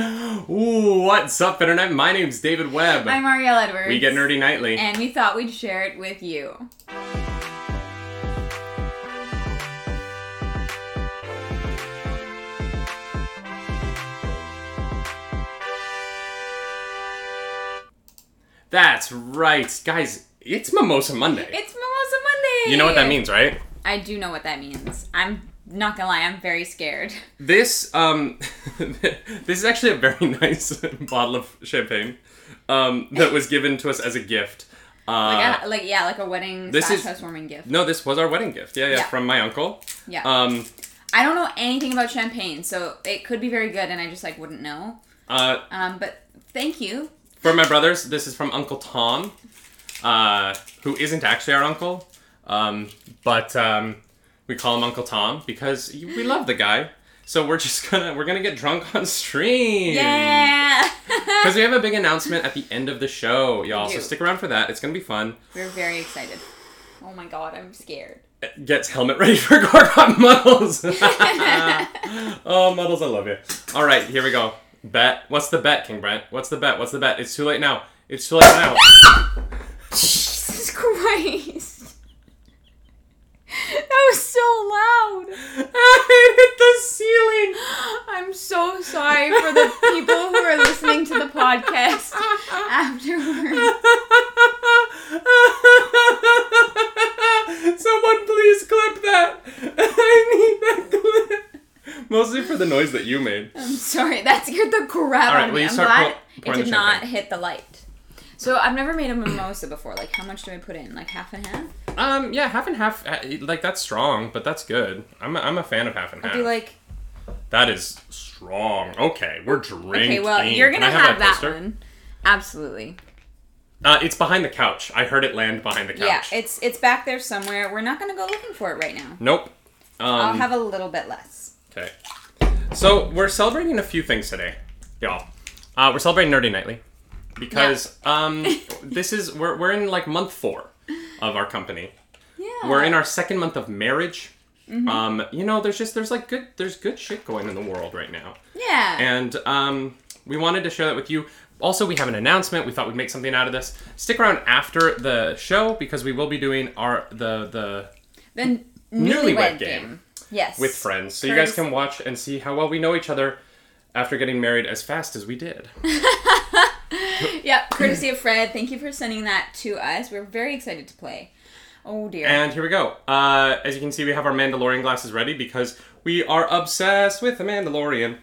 Ooh, what's up, Internet? My name's David Webb. I'm Ariel Edwards. we get nerdy nightly. And we thought we'd share it with you. That's right, guys. It's Mimosa Monday. It's Mimosa Monday! you know what that means, right? I do know what that means. I'm not gonna lie, I'm very scared. This um, this is actually a very nice bottle of champagne um, that was given to us as a gift. Uh, Like, a, like yeah, like a wedding this is- housewarming gift. no, this was our wedding gift. Yeah, yeah, Yeah. from my uncle. Yeah. Um, I don't know anything about champagne, so it could be very good, and I just like wouldn't know. uh, Um, but thank you. For my brothers, this is from Uncle Tom, uh, who isn't actually our uncle, um, but um, we call him Uncle Tom because we love the guy. So we're just gonna we're gonna get drunk on stream. Yeah. Because we have a big announcement at the end of the show, y'all. So stick around for that. It's gonna be fun. We're very excited. Oh my god, I'm scared. Uh, Gets helmet ready for Gorgon Muddles. oh, Muddles, I love you. All right, here we go. Bet. What's the bet, King Brent? What's the bet? What's the bet? It's too late now. It's too late now. Jesus Christ. That was so loud. it hit the ceiling. I'm so sorry for the people who are listening to the podcast afterwards. Someone please clip that. I need that clip. Mostly for the noise that you made. I'm sorry, that scared the crap All right, will you I'm start glad it did not hit the light. So I've never made a mimosa before. Like, how much do I put in? Like half and half? Um, yeah, half and half. uh, Like that's strong, but that's good. I'm a, I'm a fan of half and half. I'd be like, that is strong. Okay, we're drinking. okay, well, you're Can gonna I have, that poster? one. Absolutely. Uh, it's behind the couch. I heard it land behind the couch. Yeah, couch. it's it's back there somewhere. We're not gonna go looking for it right now. nope. Um, I'll have a little bit less. Okay. So we're celebrating a few things today, y'all. Uh, we're celebrating Nerdy Nightly because um, this is we're we're in like month four of our company. Yeah. We're in our second month of marriage. Mm-hmm. Um, you know, there's just there's like good there's good shit going in the world right now, Yeah. and um, we wanted to share that with you. Also, we have an announcement. We thought we'd make something out of this. Stick around after the show because we will be doing our the the the n- Newlywed newlywed game. game. Yes. with friends, so you guys can watch and see how well we know each other after getting married as fast as we did. Yeah, courtesy of Fred. Thank you for sending that to us. We're very excited to play. Oh dear. And here we go. Uh, as you can see, we have our Mandalorian glasses ready because we are obsessed with the Mandalorian.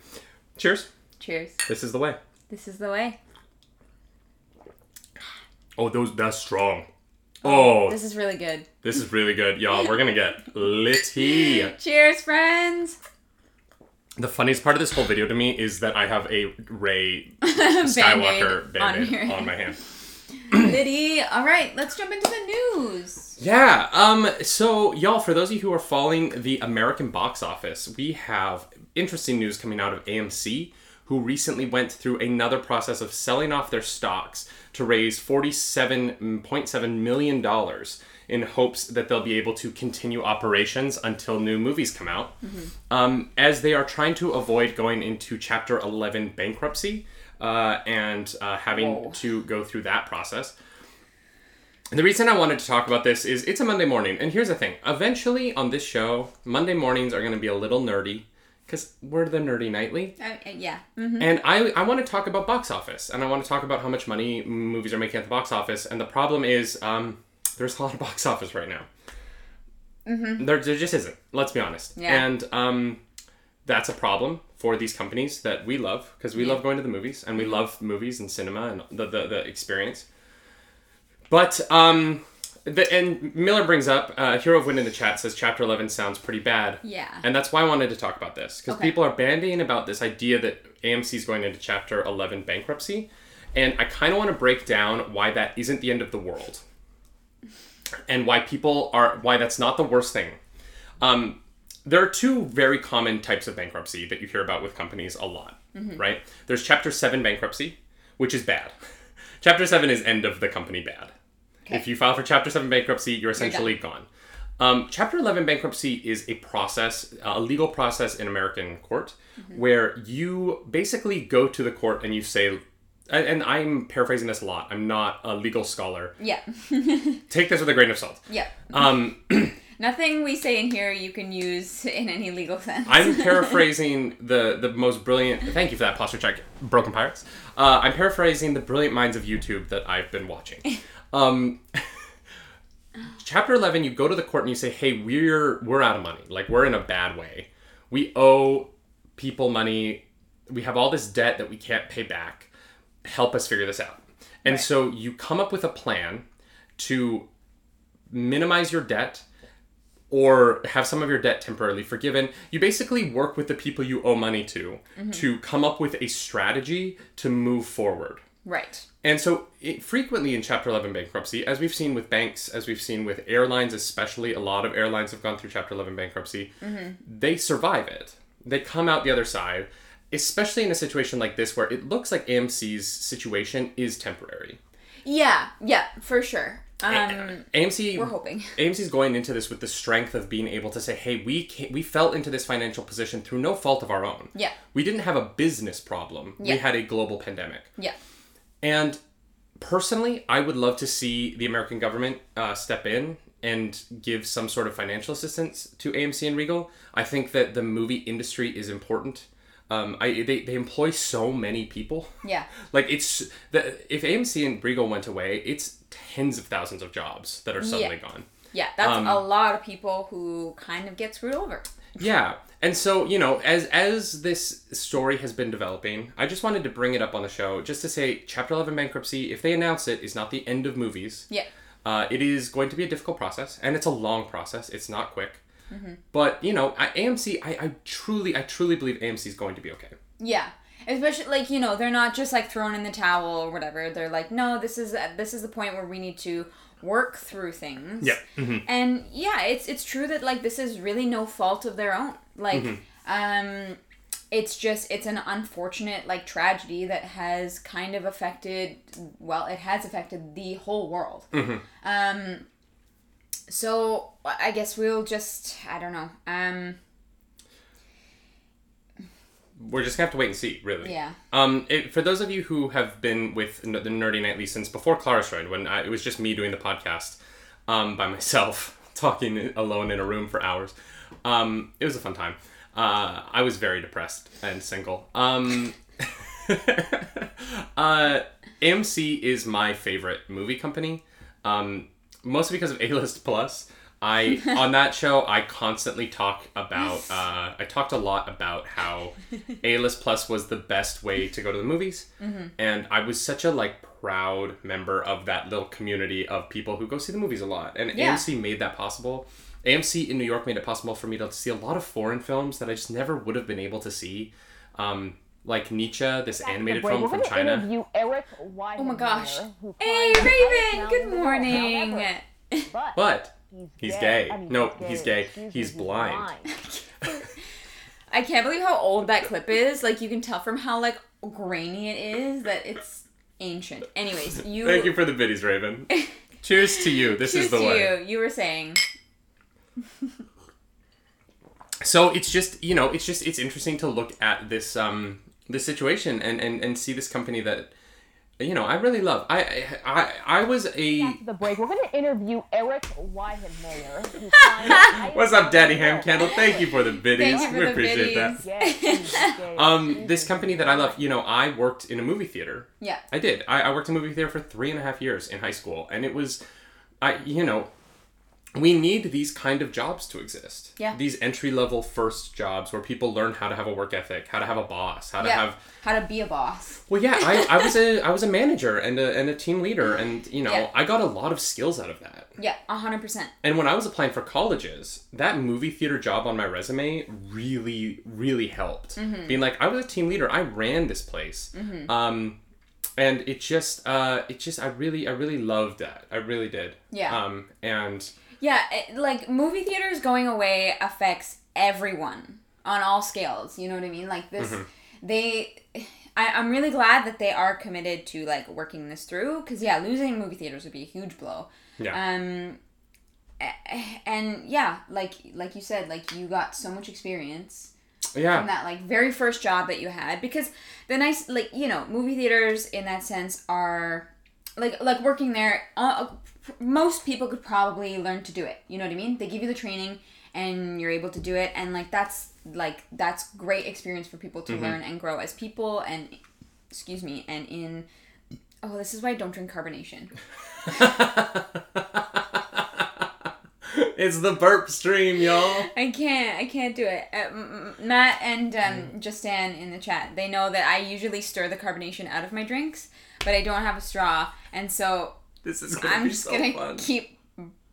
Cheers. Cheers. This is the way. This is the way. Oh, those that's strong. Oh, This is really good. this is really good, y'all. We're gonna get litty. Cheers, friends. The funniest part of this whole video to me is that I have a Rey Skywalker Band-Aid on on, my hand. Liddy. All right, let's jump into the news. Yeah. Um. So, y'all, for those of you who are following the American box office, we have interesting news coming out of AMC, who recently went through another process of selling off their stocks to raise forty-seven point seven million dollars in hopes that they'll be able to continue operations until new movies come out. Um, as they are trying to avoid going into Chapter Eleven bankruptcy. Uh, and uh, having Whoa. to go through that process. And the reason I wanted to talk about this is it's a Monday morning, and here's the thing. Eventually, on this show, Monday mornings are going to be a little nerdy because we're the nerdy nightly, Uh, uh, yeah. hmm and I I want to talk about box office, and I want to talk about how much money movies are making at the box office. And the problem is, um, there's a lot of box office right now. Mm-hmm. There, there just isn't. Let's be honest. Yeah. And um, that's a problem for these companies that we love because we Yeah. love going to the movies and we love movies and cinema and the the, the experience. But um, the, and Miller brings up uh, Hero of Wind in the chat says Chapter Eleven sounds pretty bad. Yeah. And that's why I wanted to talk about this because Okay. people are bandying about this idea that AMC is going into Chapter 11 bankruptcy, and I kind of want to break down why that isn't the end of the world, and why people are why that's not the worst thing. Um, there are two very common types of bankruptcy that you hear about with companies a lot, right? There's Chapter 7 bankruptcy, which is bad. Chapter 7 is end of the company bad. Okay. If you file for Chapter 7 bankruptcy, you're essentially gone. Um, Chapter 11 bankruptcy is a process, a legal process in American court, where you basically go to the court and you say, and- I'm paraphrasing this a lot. I'm not a legal scholar. Yeah. Take this with a grain of salt. yeah. Um, Nothing we say in here you can use in any legal sense. I'm paraphrasing the the most brilliant. Thank you for that posture check, Broken Pirates. Uh, I'm paraphrasing the brilliant minds of YouTube that I've been watching. Um, chapter eleven, you go to the court and you say, "Hey, we're we're out of money. Like we're in a bad way. We owe people money. We have all this debt that we can't pay back. Help us figure this out." And Right. so you come up with a plan to minimize your debt or have some of your debt temporarily forgiven. You basically work with the people you owe money to mm-hmm. to come up with a strategy to move forward. right. And so, it, frequently in Chapter 11 bankruptcy, as we've seen with banks, as we've seen with airlines, especially, a lot of airlines have gone through Chapter 11 bankruptcy, mm-hmm. they survive it. They come out the other side, especially in a situation like this where it looks like AMC's situation is temporary. Yeah. Yeah. For sure. Um, AMC we're hoping. AMC's going into this with the strength of being able to say, "Hey, we can we fell into this financial position through no fault of our own. Yeah. We didn't have a business problem. Yeah. We had a global pandemic." Yeah. And personally, I would love to see the American government uh, step in and give some sort of financial assistance to AMC and Regal. I think that the movie industry is important. Um, I they, they employ so many people. Yeah. Like it's the if AMC and Regal went away, it's tens of thousands of jobs that are suddenly gone. Yeah. That's Um, a lot of people who kind of get screwed over. Yeah. And so, you know, as as this story has been developing, I just wanted to bring it up on the show just to say Chapter 11 bankruptcy, if they announce it, is not the end of movies. Yeah. Uh, it is going to be a difficult process, and it's a long process. It's not quick. But, you know, I, AMC, I, I truly, I truly believe AMC is going to be okay. Yeah. Especially like you know they're not just like thrown in the towel or whatever. They're like no, this is this is the point where we need to work through things. Yeah. Mhm. And yeah, it's it's true that like this is really no fault of their own. Like um it's just it's an unfortunate like tragedy that has kind of affected well, it has affected the whole world. Um so I guess we'll just I don't know. Um We're just to have to wait and see, really. yeah. Um, it, for those of you who have been with n- the Nerdy Nightly since before joined, when I, it was just me doing the podcast um, by myself, talking alone in a room for hours, um, it was a fun time. Uh, I was very depressed and single. Um, uh, AMC is my favorite movie company, um, mostly because of A List Plus. I on that show I constantly talk about uh, I talked a lot about how A List Plus was the best way to go to the movies, and I was such a like proud member of that little community of people who go see the movies a lot, and Yeah. AMC made that possible. AMC in New York made it possible for me to see a lot of foreign films that I just never would have been able to see, um, like Ne Zha, this animated film we're from gonna China. Interview Eric Oh my gosh. Hey climbed the highest Raven, good in the world. morning. However, But, But he's, he's gay. gay. I mean, No, he's gay. Excuse He's me, blind. I can't believe how old that clip is. Like you can tell from how like grainy it is that it's ancient. Anyways, you. thank you for the biddies, Raven. Cheers to you. This Cheers is the one. Cheers to way. you. You were saying. so it's just you know it's just it's interesting to look at this um this situation and and and see this company that you know i really love i i i, I was a After the break, we're gonna interview Eric Weihenmayer. who climbed the highest what's up daddy mountain ham candle thank you for the biddies Thank you for we the appreciate biddies. that Gay, he's gay. um this company that i love you know i worked in a movie theater Yeah. I did. I, I worked in a movie theater for three and a half years in high school, and it was, I you know, we need these kind of jobs to exist. Yeah. These entry level first jobs where people learn how to have a work ethic, how to have a boss, how to Yeah. have. How to be a boss. Well, yeah, I, I was a I was a manager and a and a team leader, and you know Yeah. I got a lot of skills out of that. Yeah, a hundred percent. And when I was applying for colleges, that movie theater job on my resume really, really helped. Mm-hmm. Being like, I was a team leader. I ran this place. Um, and it just, uh, it just, I really, I really loved that. I really did. Yeah. Um, and Yeah, it, like movie theaters going away affects everyone on all scales. You know what I mean? Like this, they. I, I'm really glad that they are committed to like working this through because yeah, losing movie theaters would be a huge blow. yeah, Um, and yeah, like like you said, like you got so much experience Yeah. from that like very first job that you had because the nice like you know movie theaters in that sense are like like working there uh, most people could probably learn to do it you know what i mean they give you the training and you're able to do it and like that's like that's great experience for people to learn and grow as people and excuse me and in oh this is why i don't drink carbonation it's the burp stream, y'all. I can't. I can't do it. Uh, Matt and um, Justin in the chat, they know that I usually stir the carbonation out of my drinks, but I don't have a straw, and so This is gonna I'm be just so gonna fun. keep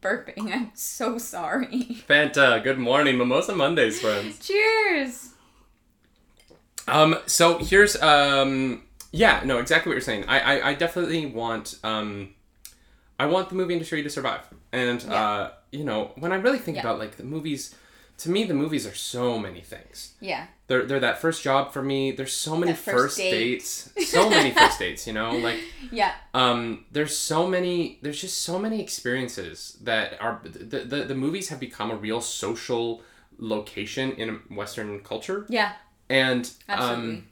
burping. I'm so sorry. Fanta, good morning, Mimosa Mondays, friends. Cheers. Um, so here's um, yeah, no, exactly what you're saying. I I, I definitely want um, I want the movie industry to survive, and Yeah. uh, you know, when I really think Yeah. about like the movies, to me, the movies are so many things. Yeah. They're, they're that first job for me. There's so many That first first date. dates, so many first dates. You know, like Yeah. um, there's so many. There's just so many experiences that are the, the the movies have become a real social location in Western culture, Yeah. and Absolutely. um,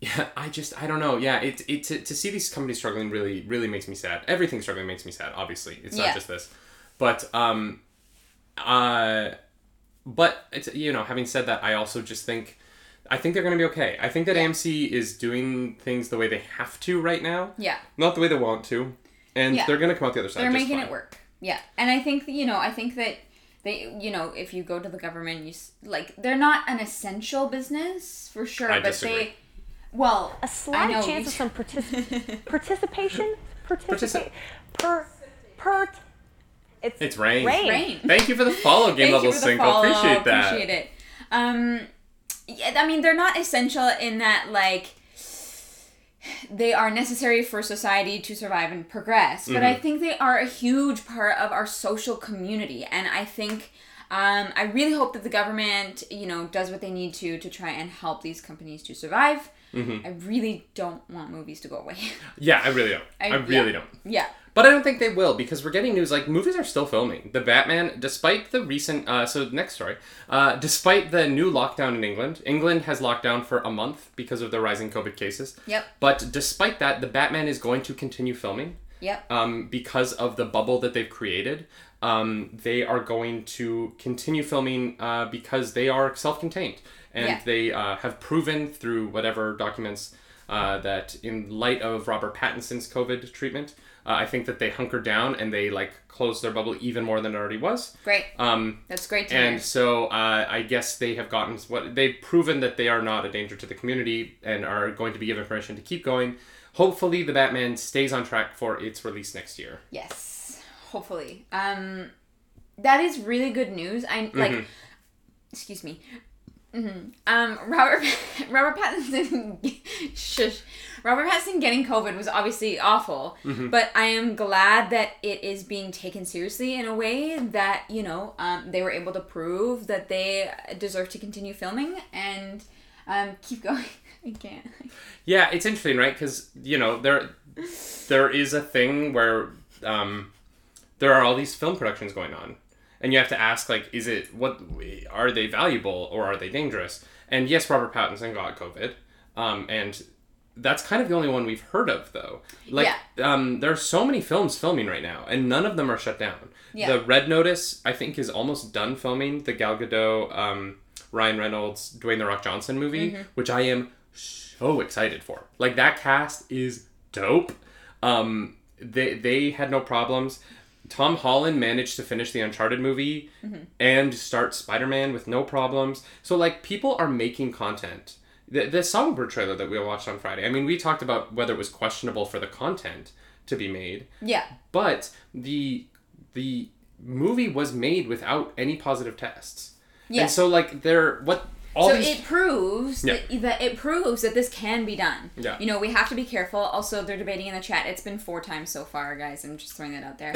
yeah, I just I don't know. Yeah, it it to, to see these companies struggling really really makes me sad. Everything struggling makes me sad. Obviously, it's Yeah. not just this, but um, uh, but it's you know having said that, I also just think. I think they're going to be okay. I think that AMC is doing things the way they have to right now, yeah. not the way they want to, and Yeah. they're going to come out the other side. They're just making fine. it work. Yeah. And I think you know, I think that they, you know, if you go to the government, you s- like they're not an essential business for sure, I but disagree. they. Well, A slight chance of some particip- participation? Participate? Particip- Per, per, it's, It's rain. Rain. rain. Thank you for the follow, game Thank level you for follow. Appreciate that. Appreciate it. Um, yeah, I mean, they're not essential in that like they are necessary for society to survive and progress, but Mm-hmm. I think they are a huge part of our social community, and I think. Um, I really hope that the government, you know, does what they need to to try and help these companies to survive. Mm-hmm. I really don't want movies to go away. Yeah, I really don't. I, I- really yeah. don't. yeah, But I don't think they will because we're getting news like movies are still filming. The Batman, despite the recent, uh, so next story, uh, despite the new lockdown in England, England has locked down for a month because of the rising COVID cases. Yep. But despite that, the Batman is going to continue filming. yep, um, because of the bubble that they've created. Um, they are going to continue filming uh, because they are self-contained, and Yeah. they uh, have proven through whatever documents uh, that in light of Robert Pattinson's COVID treatment, uh, I think that they hunkered down and they like closed their bubble even more than it already was. great. Um, That's great to and hear. so uh, I guess they have gotten what they've proven that they are not a danger to the community and are going to be given permission to keep going. Hopefully, the Batman stays on track for its release next year. Yes, hopefully. Um, that is really good news. I like. Mm-hmm. Excuse me. hmm Um, Robert Robert Pattinson, shush. Robert Pattinson getting COVID was obviously awful, Mm-hmm. but I am glad that it is being taken seriously in a way that you know um, they were able to prove that they deserve to continue filming and um, keep going. I can't. Yeah, it's interesting, right? Because you know there there is a thing where um, there are all these film productions going on, and you have to ask like, is it what are they valuable or are they dangerous? And yes, Robert Pattinson got COVID, um, and that's kind of the only one we've heard of though. Like, um, there are so many films filming right now, and none of them are shut down. Yeah. The Red Notice, I think, is almost done filming. The Gal Gadot, um, Ryan Reynolds, Dwayne the Rock Johnson movie, which I am so excited for. Like that cast is dope. Um, they they had no problems. Tom Holland managed to finish the Uncharted movie and start Spider Man with no problems. So like people are making content. The the Songbird trailer that we watched on Friday. I mean, we talked about whether it was questionable for the content to be made, Yeah. but the the movie was made without any positive tests. Yeah. And so like they're what all so these it proves Yeah. that, that it proves that this can be done. Yeah. You know, we have to be careful. Also, they're debating in the chat. It's been four times so far, guys. I'm just throwing that out there.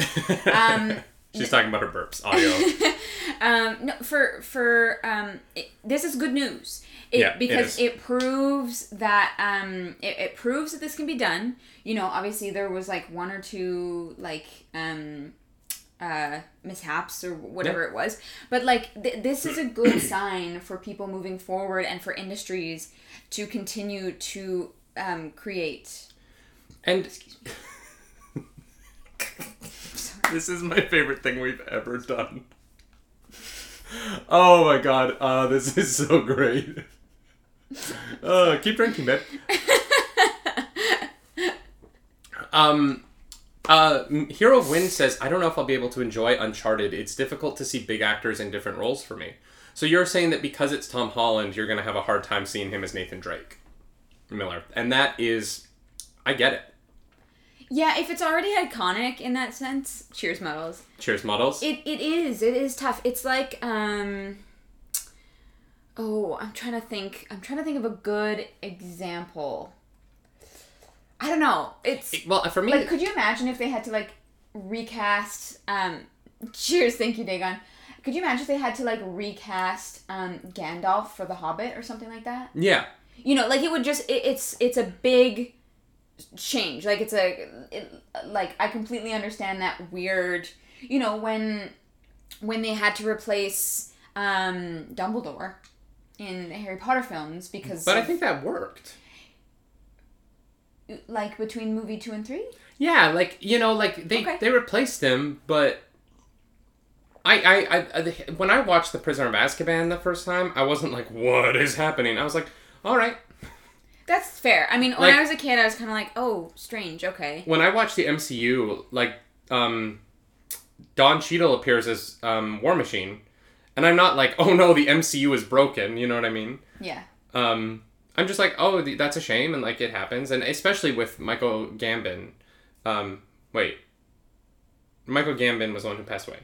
um, She's talking about her burps audio. um, no, for for um, it, this is good news. It, Yeah, because is. it, proves that um, it, it proves that this can be done. You know, obviously there was like one or two like um, uh, mishaps or whatever it was. But like th- this is a good sign for people moving forward and for industries to continue to um, create. And this is my favorite thing we've ever done. Oh my god, uh, this is so great. Uh, keep drinking, babe. um, uh, Hero of Wind says, I don't know if I'll be able to enjoy Uncharted. It's difficult to see big actors in different roles for me. So you're saying that because it's Tom Holland, you're going to have a hard time seeing him as Nathan Drake Miller. And that is, I get it. Yeah, if it's already iconic in that sense, cheers models. Cheers, models. It it is. It is tough. It's like um Oh, I'm trying to think. I'm trying to think of a good example. I don't know. It's well, for me, like could you imagine if they had to like recast um cheers, thank you, Dagon. Could you imagine if they had to like recast um Gandalf for The Hobbit or something like that? yeah. You know, like it would just it, it's it's a big change. Like it's a it, like I completely understand that weird. You know when when they had to replace um Dumbledore in the Harry Potter films because But I think that worked. like between movie two and three. Yeah, like you know, like they Okay. they replaced him, but I, I I when I watched The Prisoner of Azkaban the first time, I wasn't like, "What is happening?" I was like, "All right." That's fair. I mean, when I was a kid, I was kind of like, oh, strange. Okay. When I watched the MCU, like um, Don Cheadle appears as um, War Machine, and I'm not like, "Oh no, the MCU is broken." You know what I mean? Yeah. um, I'm just like, oh, th- that's a shame, and like it happens, and especially with Michael Gambon. Um, wait, Michael Gambon was the one who passed away,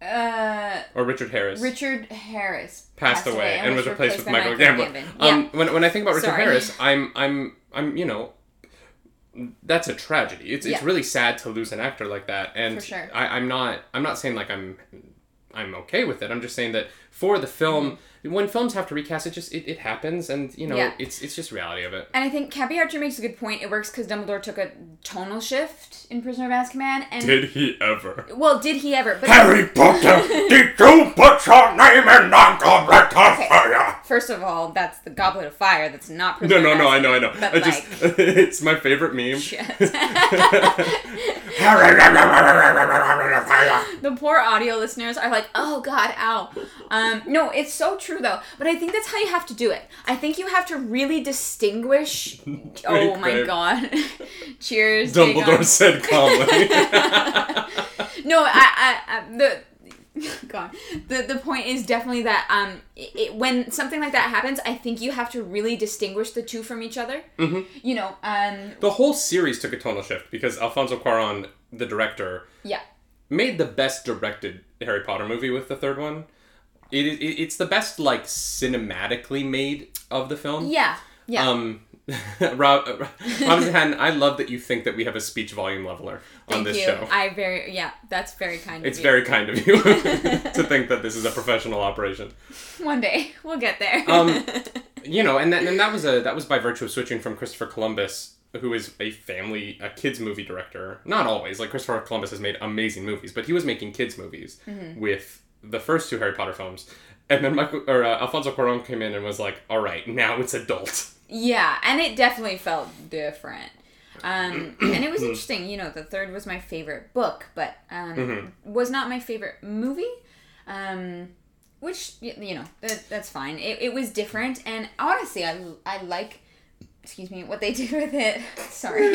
Uh, or Richard Harris Richard Harris passed, away and was replaced with by Michael Gambon. Yeah. Um, when when I think about Richard Sorry. Harris, I'm I'm I'm you know. That's a tragedy. It's, it's really sad to lose an actor like that, and For sure. I, I'm not I'm not saying like I'm I'm okay with it. I'm just saying that for the film, when films have to recast, it just it, it happens, and you know Mm-hmm. Yeah. it's it's just reality of it. And I think Cappy Archer makes a good point. It works because Dumbledore took a tonal shift in Prisoner of Azkaban, and Did he ever? well, did he ever? But Harry Potter, did you put your name in the goblet of fire? first of all, that's the Goblet of Fire. That's not No, Prisoner no, of no, I know, I know. But I just, it's my favorite meme. The poor audio listeners are like, oh god, ow. Um, no, it's so true though. But I think that's how you have to do it. I think you have to really distinguish. oh my babe. god. Cheers. Dumbledore said calmly. no, I, I, I the. God, the the point is definitely that um, it, it- when something like that happens, I think you have to really distinguish the two from each other. Mm-hmm. You know, um, the whole series took a tonal shift because Alfonso Cuarón, the director, yeah, made the best directed Harry Potter movie with the third one. It, it it's the best like cinematically made of the film. yeah, yeah. Um, Rob, uh, Robinson Hatton, I love that you think that we have a speech volume leveler on Thank this you. show. I very yeah, that's very kind It's of you. very kind of you to think that this is a professional operation. One day we'll get there. Um, You know, and that, and that was a that was by virtue of switching from Christopher Columbus, who is a family a kids movie director. Not always, like Christopher Columbus has made amazing movies, but he was making kids movies Mm-hmm. with the first two Harry Potter films. And then Michael or uh, Alfonso Cuarón came in and was like, "All right, now it's adult." Yeah, and it definitely felt different. Um, and it was interesting. You know, the third was my favorite book, but um, was not my favorite movie. Um, which you know that, that's fine. It, it was different, and honestly, I I like. Excuse me, what they did with it. Sorry.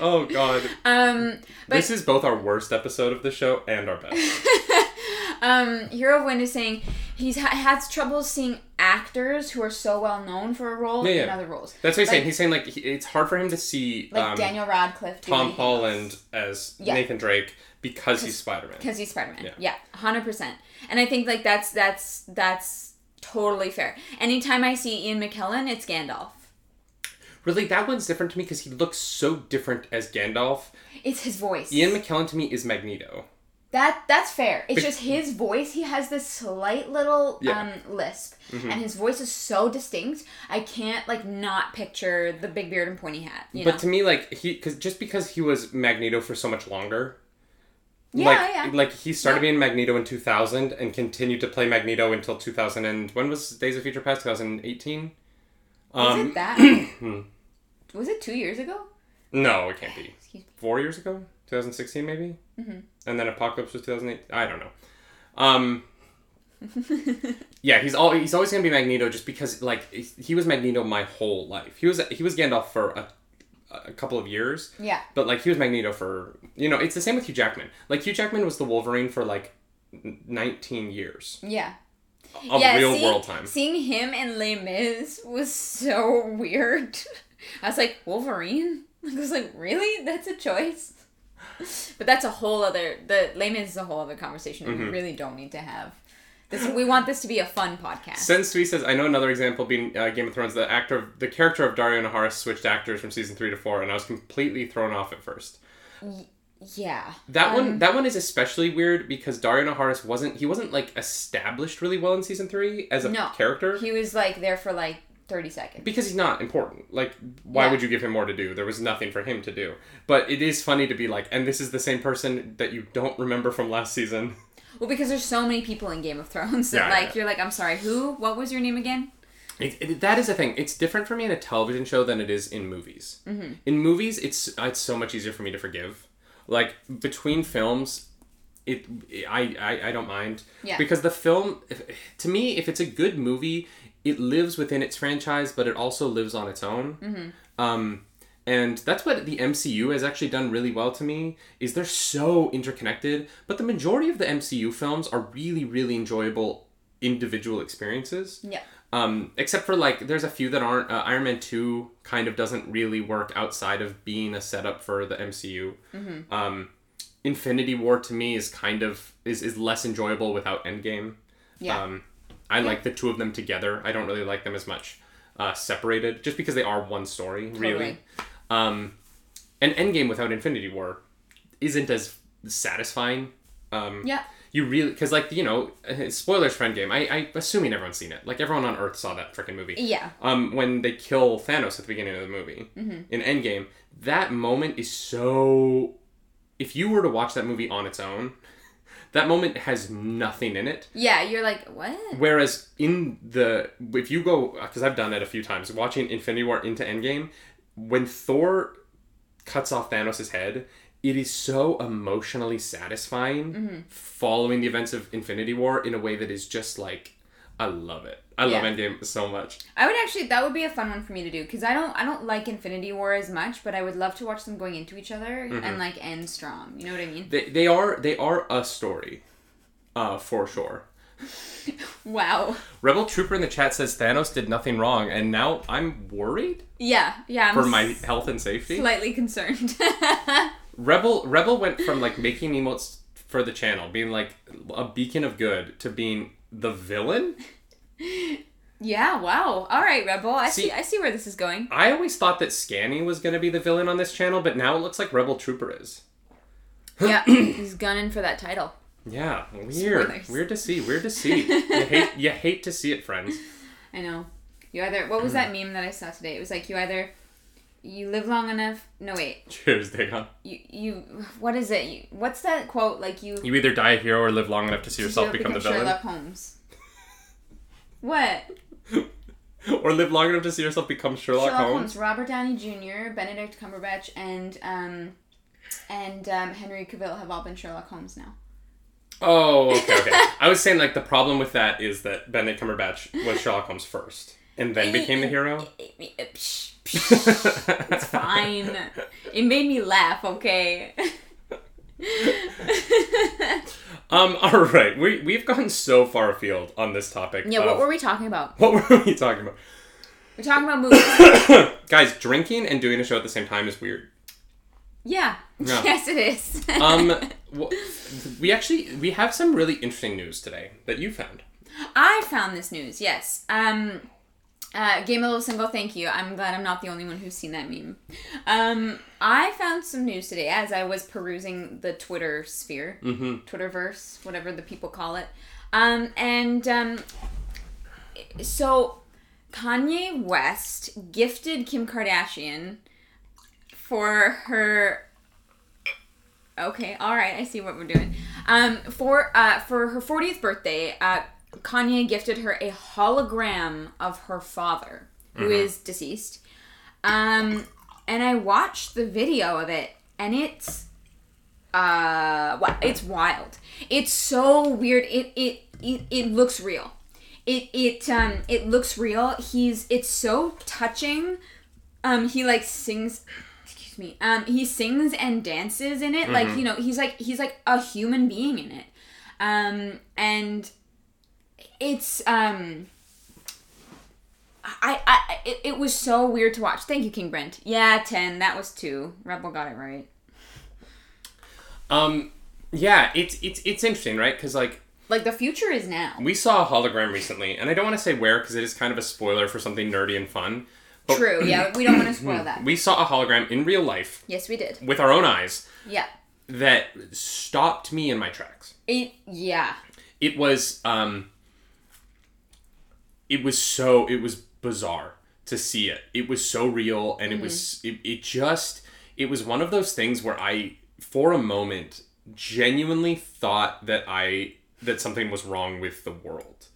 Oh God, Um, but this is both our worst episode of the show and our best. um, Hero of Wind is saying he's ha- has trouble seeing actors who are so well known for a role Yeah, in yeah. other roles. That's what he's saying. He's saying like he, it's hard for him to see Like um, Daniel Radcliffe. Tom Holland as Yeah. Nathan Drake because he's Spider Man. because he's Spider Man. Yeah. Yeah, hundred percent. And I think like that's that's that's totally fair. Anytime I see Ian McKellen, it's Gandalf. Really, that one's different to me because he looks so different as Gandalf. It's his voice. Ian McKellen to me is Magneto. That that's fair. It's just his voice. He has this slight little Yeah. Mm-hmm. um, lisp, and his voice is so distinct. I can't like not picture the big beard and pointy hat. You But know. to me, like he, because just because he was Magneto for so much longer, Yeah, like, yeah. Like he started Yeah. being Magneto in 2000 and continued to play Magneto until 2000 and when was Days of Future Past? 2018. Was Um, it that? was it two years ago? no, it can't be. Excuse me. Four years ago, 2016 maybe. Mm-hmm. And then Apocalypse was 2008. I don't know. Um. yeah, he's all he's always gonna be Magneto just because like he was Magneto my whole life. He was he was Gandalf for a, a couple of years. Yeah. But like he was Magneto for you know it's the same with Hugh Jackman. Like Hugh Jackman was the Wolverine for like 19 years Yeah. of yeah, real seeing, world time. Seeing him in Les Mis was so weird. I was like, Wolverine? I was like, really? That's a choice? But that's a whole other. The Mis is a whole other conversation Mm-hmm. we really don't need to have. This we want this to be a fun podcast. Sensui says, I know another example being uh, Game of Thrones. The actor, of, the character of Daario Naharis switched actors from season three to four, and I was completely thrown off at first. yeah. That Um, one, that one is especially weird because Daario Naharis wasn't he wasn't like established really well in season three as a No. character He was like there for like thirty seconds. because he's not important. Like, why Yeah. would you give him more to do? There was nothing for him to do. But it is funny to be like, and this is the same person that you don't remember from last season. Well, because there's so many people in Game of Thrones that Yeah, like yeah. you're like, I'm sorry, who? What was your name again? It, it, that is a thing. It's different for me in a television show than it is in movies. Mm-hmm. In movies, it's it's so much easier for me to forgive. Like between films, it I I, I don't mind. Yeah. Because the film, if, to me, if it's a good movie, it lives within its franchise, but it also lives on its own. Mm-hmm. Um, and that's what the MCU has actually done really well to me. Is they're so interconnected, but the majority of the MCU films are really really enjoyable individual experiences. Yeah. Um, except for like, there's a few that aren't. Uh, Iron Man Two kind of doesn't really work outside of being a setup for the MCU. Um, Infinity War to me is kind of is is less enjoyable without Endgame. Yeah. Um, I like the two of them together. I don't really like them as much uh, separated, just because they are one story, really. Totally. Um, and Endgame without Infinity War isn't as satisfying. Um, Yeah. you really because like you know spoilers for Endgame. I I assuming everyone's seen it. Like everyone on Earth saw that freaking movie. Yeah. Um, when they kill Thanos at the beginning of the movie in Endgame, that moment is so. If you were to watch that movie on its own, that moment has nothing in it. Yeah. You're like, what? Whereas in the if you go because I've done it a few times watching Infinity War into Endgame, when Thor cuts off Thanos' head, it is so emotionally satisfying mm-hmm. following the events of Infinity War in a way that is just like I love it. I love Endgame so much. I would actually that would be a fun one for me to do because I don't I don't like Infinity War as much, but I would love to watch them going into each other Mm-hmm. and like end strong. You know what I mean? They, they are they are a story, uh, for sure. Wow. Rebel Trooper in the chat says Thanos did nothing wrong, and now I'm worried Yeah. Yeah. I'm for my s- health and safety. slightly concerned. Rebel Rebel went from like making emotes for the channel, being like a beacon of good, to being the villain. yeah. Wow. All right, Rebel. I see. See- I see where this is going. I always thought that Scanny was gonna be the villain on this channel, but now it looks like Rebel Trooper is. yeah. He's gunning for that title. Yeah, weird, Spoilers. weird to see, weird to see. you hate you hate to see it, friends. I know. You either what was that mm. meme that I saw today? It was like you either you live long enough. No wait. Cheers, Dagon. You you what is it? You, what's that quote? Like you You either die a hero or live long enough to see yourself you become the villain. Sherlock Holmes. What? or live long enough to see yourself become Sherlock, Sherlock Holmes. Holmes. Robert Downey Jr., Benedict Cumberbatch, and um, and um, Henry Cavill have all been Sherlock Holmes now. Oh, okay, okay. I was saying like the problem with that is that Benedict Cumberbatch was Sherlock Holmes first, and then became the hero. It's fine. It made me laugh. Okay. Um. All right. We we've gone so far afield on this topic. yeah. What of- were we talking about? What were we talking about? We're talking about movies. Guys, drinking and doing a show at the same time is weird. yeah. Yeah. Yes, it is. Um, we actually we have some really interesting news today that you found. I found this news. Yes. Um, uh, Game a little single. Thank you. I'm glad I'm not the only one who's seen that meme. Um, I found some news today as I was perusing the Twitter sphere, mm-hmm. Twitterverse, whatever the people call it. Um, and um, so Kanye West gifted Kim Kardashian for her Okay, all right, I see what we're doing. Um, for uh, for her 40th birthday, uh, Kanye gifted her a hologram of her father, who is deceased. Um, and I watched the video of it, and it's uh, it's wild. It's so weird. It it it, it looks real. It it um it looks real. He's it's so touching. Um, he like sings excuse me um he sings and dances in it like you know he's like he's like a human being in it um and it's um I, I it, it was so weird to watch thank you king brent yeah 10 that was 2 rebel got it right Um, yeah, it's it's it's interesting, right? Because like like the future is now we saw a hologram recently, and I don't want to say where because it is kind of a spoiler for something nerdy and fun. True yeah we don't want to spoil that We saw a hologram in real life yes we did with our own eyes yeah that stopped me in my tracks. it yeah It was um. It was so it was bizarre to see it. It was so real, and it was mm-hmm. it, it just it was one of those things where I for a moment genuinely thought that I that something was wrong with the world.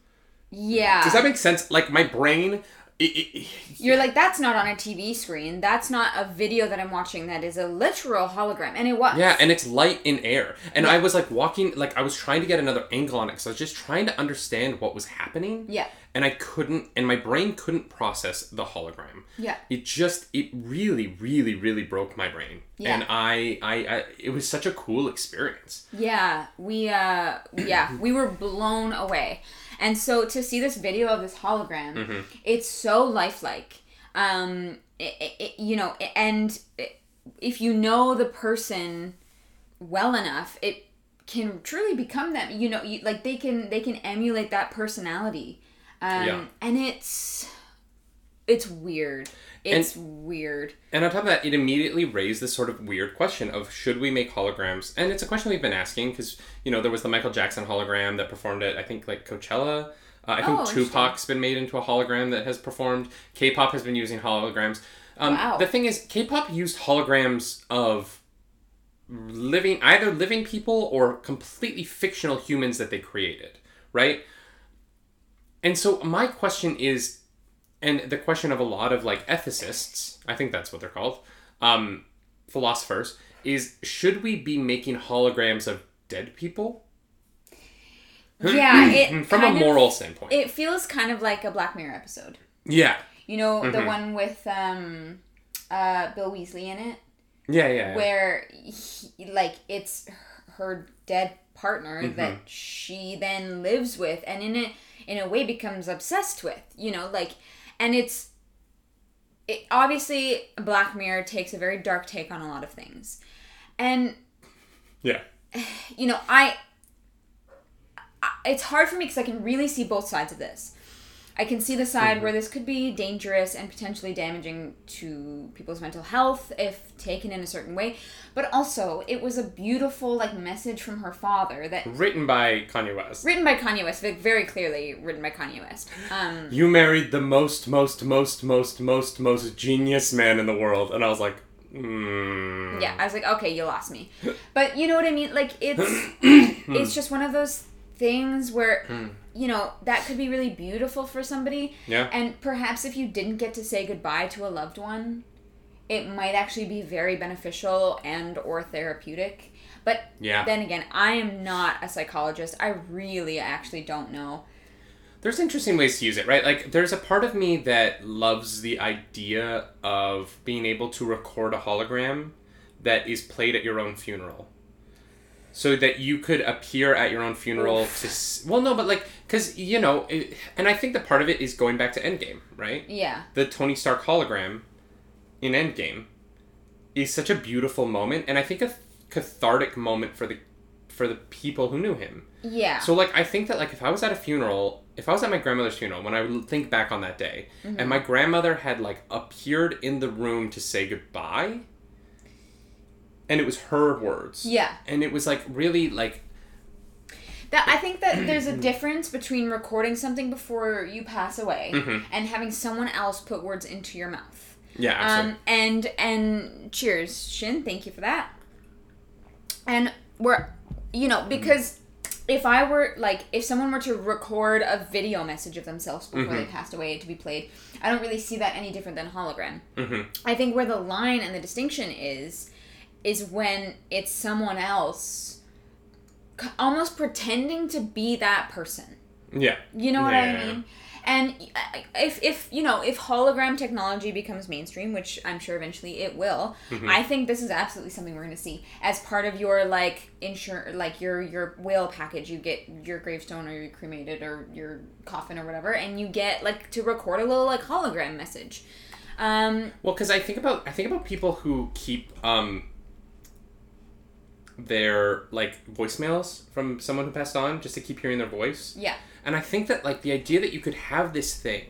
yeah Does that make sense? Like my brain, it, it, You're like, that's not on a TV screen. That's not a video that I'm watching. That is a literal hologram. And it was. yeah, and it's light in air. And I was like walking, like I was trying to get another angle on it because I was just trying to understand what was happening. Yeah. And I couldn't, and my brain couldn't process the hologram. Yeah. It just, it really, really, really broke my brain. Yeah. And I, I, I, it was such a cool experience. Yeah. We, uh, yeah, we were blown away. And so to see this video of this hologram, Mm-hmm. it's so lifelike. Um, it, it, you know, and if you know the person well enough, it can truly become them. You know, you, like they can they can emulate that personality. Um, Yeah. and it's it's weird. It's weird. And on top of that, it immediately raised this sort of weird question of should we make holograms? And it's a question we've been asking because you know there was the Michael Jackson hologram that performed at I think like Coachella. Uh, I think Oh. Tupac's been made into a hologram that has performed. K-pop has been using holograms. Um, Wow. The thing is, K-pop used holograms of living either living people or completely fictional humans that they created, right? And so my question is, and the question of a lot of like ethicists, I think that's what they're called, um, philosophers, is should we be making holograms of dead people Yeah, it from a kind of- moral standpoint? It feels kind of like a Black Mirror episode. yeah, You know, Mm-hmm. the one with um, uh, Bill Weasley in it, yeah, yeah. where he, like it's her dead partner Mm-hmm. that she then lives with, and in it in a way becomes obsessed with. You know, like, and it's it obviously Black Mirror takes a very dark take on a lot of things, and yeah, you know, I, I it's hard for me because I can really see both sides of this. I can see the side where this could be dangerous and potentially damaging to people's mental health if taken in a certain way, but also it was a beautiful like message from her father that written by Kanye West. written by Kanye West, very clearly written by Kanye West. Um, You married the most, most, most, most, most, most genius man in the world, and I was like, mm. yeah, I was like, okay, you lost me, but you know what I mean? Like it's it's just one of those things where you know that could be really beautiful for somebody Yeah. and perhaps if you didn't get to say goodbye to a loved one it might actually be very beneficial and or therapeutic but Yeah. then again i am not a psychologist i really actually don't know There's interesting ways to use it, right? Like, there's a part of me that loves the idea of being able to record a hologram that is played at your own funeral. So that you could appear at your own funeral to. S- well, no, but like, because, you know, it, and I think that part of it is going back to Endgame, right? yeah The Tony Stark hologram in Endgame is such a beautiful moment, and I think a cathartic moment for the for the people who knew him. yeah So like I think that like if I was at a funeral, if I was at my grandmother's funeral, when I would think back on that day, and mm-hmm. my grandmother had like appeared in the room to say goodbye, and it was her words. yeah And it was like really like that i think that there's a difference between recording something before you pass away Mm-hmm. and having someone else put words into your mouth yeah, absolutely. Um, and and cheers, Shin. Thank you for that. and we're you know because if i were like if someone were to record a video message of themselves before they passed away to be played i don't really see that any different than hologram i think where the line and the distinction is is when it's someone else almost pretending to be that person Yeah. you know what Yeah, I mean? And if if you know if hologram technology becomes mainstream, which I'm sure eventually it will, Mm-hmm. I think this is absolutely something we're going to see as part of your like insure like your your will package. You get your gravestone or you're cremated or your coffin or whatever, and you get like to record a little like hologram message. Um, Well, because I think about I think about people who keep um their like voicemails from someone who passed on just to keep hearing their voice. yeah, And I think that like the idea that you could have this thing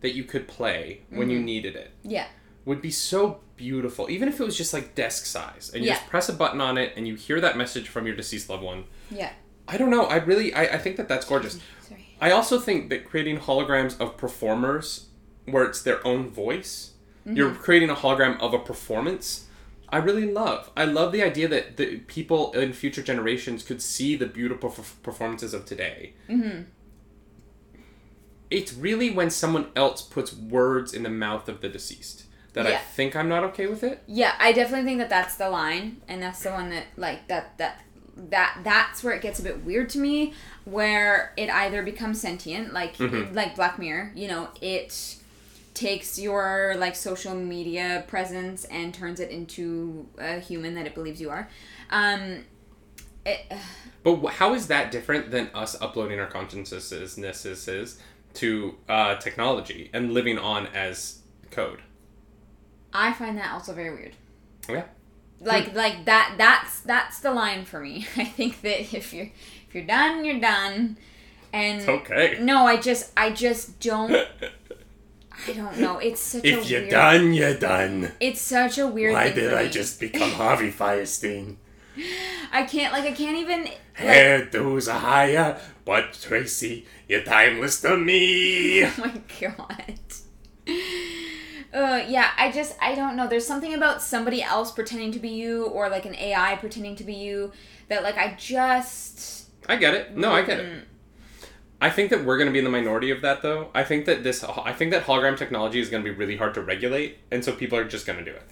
that you could play when Mm-hmm. you needed it yeah, would be so beautiful, even if it was just like desk size, and you Yeah. just press a button on it and you hear that message from your deceased loved one. yeah. I don't know. I really I, I think that that's gorgeous. Sorry. I also think that creating holograms of performers where it's their own voice, you're creating a hologram of a performance. I really love. I love the idea that the people in future generations could see the beautiful f- performances of today. Mm-hmm. It's really when someone else puts words in the mouth of the deceased that I think I'm not okay with it. Yeah, I definitely think that that's the line, and that's the one that like that that that that's where it gets a bit weird to me, where it either becomes sentient, like Mm-hmm. like Black Mirror, you know, it takes your like social media presence and turns it into a human that it believes you are. Um, it, But how is that different than us uploading our consciousnesses to uh, technology and living on as code? I find that also very weird. Okay. like like that that's that's the line for me i think that if you're if you're done you're done and okay. no i just i just don't don't know it's such a If you're weird done, you're done. it's such a weird Why thing did for I me. just become Harvey Fierstein? i can't like i can't even like, Hairdos are higher, but Tracy, you're timeless to me. oh my god uh yeah i just i don't know there's something about somebody else pretending to be you or like an ai pretending to be you that like i just I get it. No, I get it. I think that we're going to be in the minority of that, though. I think that this, I think that hologram technology is going to be really hard to regulate, and so people are just going to do it.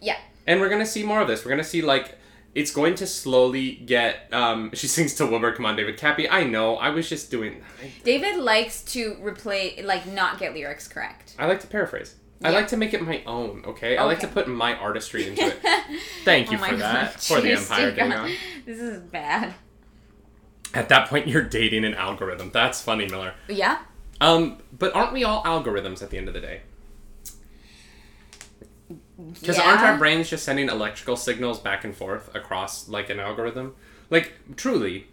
yeah And we're going to see more of this. We're going to see like it's going to slowly get. Um, she sings to Wilbur, "Come on, David Cappy." I know. I was just doing. David likes to replay, like, not get lyrics correct. I like to paraphrase. I like to make it my own. Okay, I like to put my artistry into it. Thank you Oh for God, that. For the jeez, Empire dear This is bad. At that point, you're dating an algorithm. That's funny, Miller. Yeah? Um, but aren't we all algorithms at the end of the day? Because yeah. aren't our brains just sending electrical signals back and forth across like an algorithm? Like truly,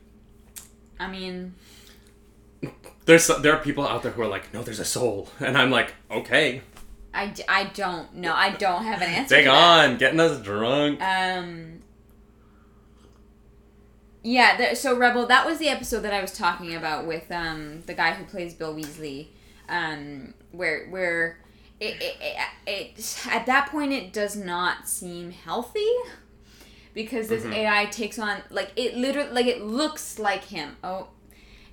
I mean, there's there are people out there who are like, no, there's a soul, and I'm like, okay, I, I don't know. I don't have an answer. take on, getting us drunk. Um. Yeah, the, so Rebel, that was the episode that I was talking about with um the guy who plays Bill Weasley, um where where it, it, it, it at that point it does not seem healthy because this AI takes on like it literally like it looks like him. Oh,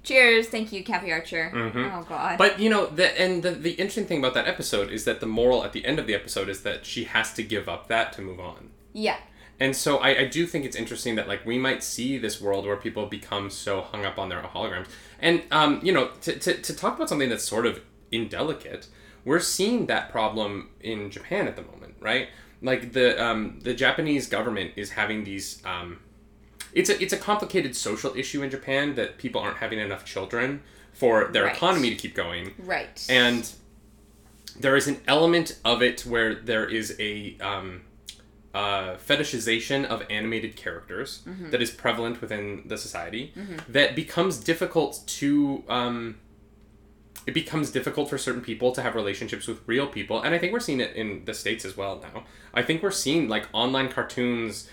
cheers! Thank you, Kathy Archer. Oh God. But you know, the and the, the interesting thing about that episode is that the moral at the end of the episode is that she has to give up that to move on. yeah, And so I, I do think it's interesting that like we might see this world where people become so hung up on their holograms. And um, you know, to, to, to talk about something that's sort of indelicate, we're seeing that problem in Japan at the moment, right? Like the um, the Japanese government is having these um, it's a it's a complicated social issue in Japan that people aren't having enough children for their Right. economy to keep going. right. And there is an element of it where there is a um, uh, fetishization of animated characters that is prevalent within the society that becomes difficult to. Um, it becomes difficult for certain people to have relationships with real people, and I think we're seeing it in the states as well now. I think we're seeing like online cartoons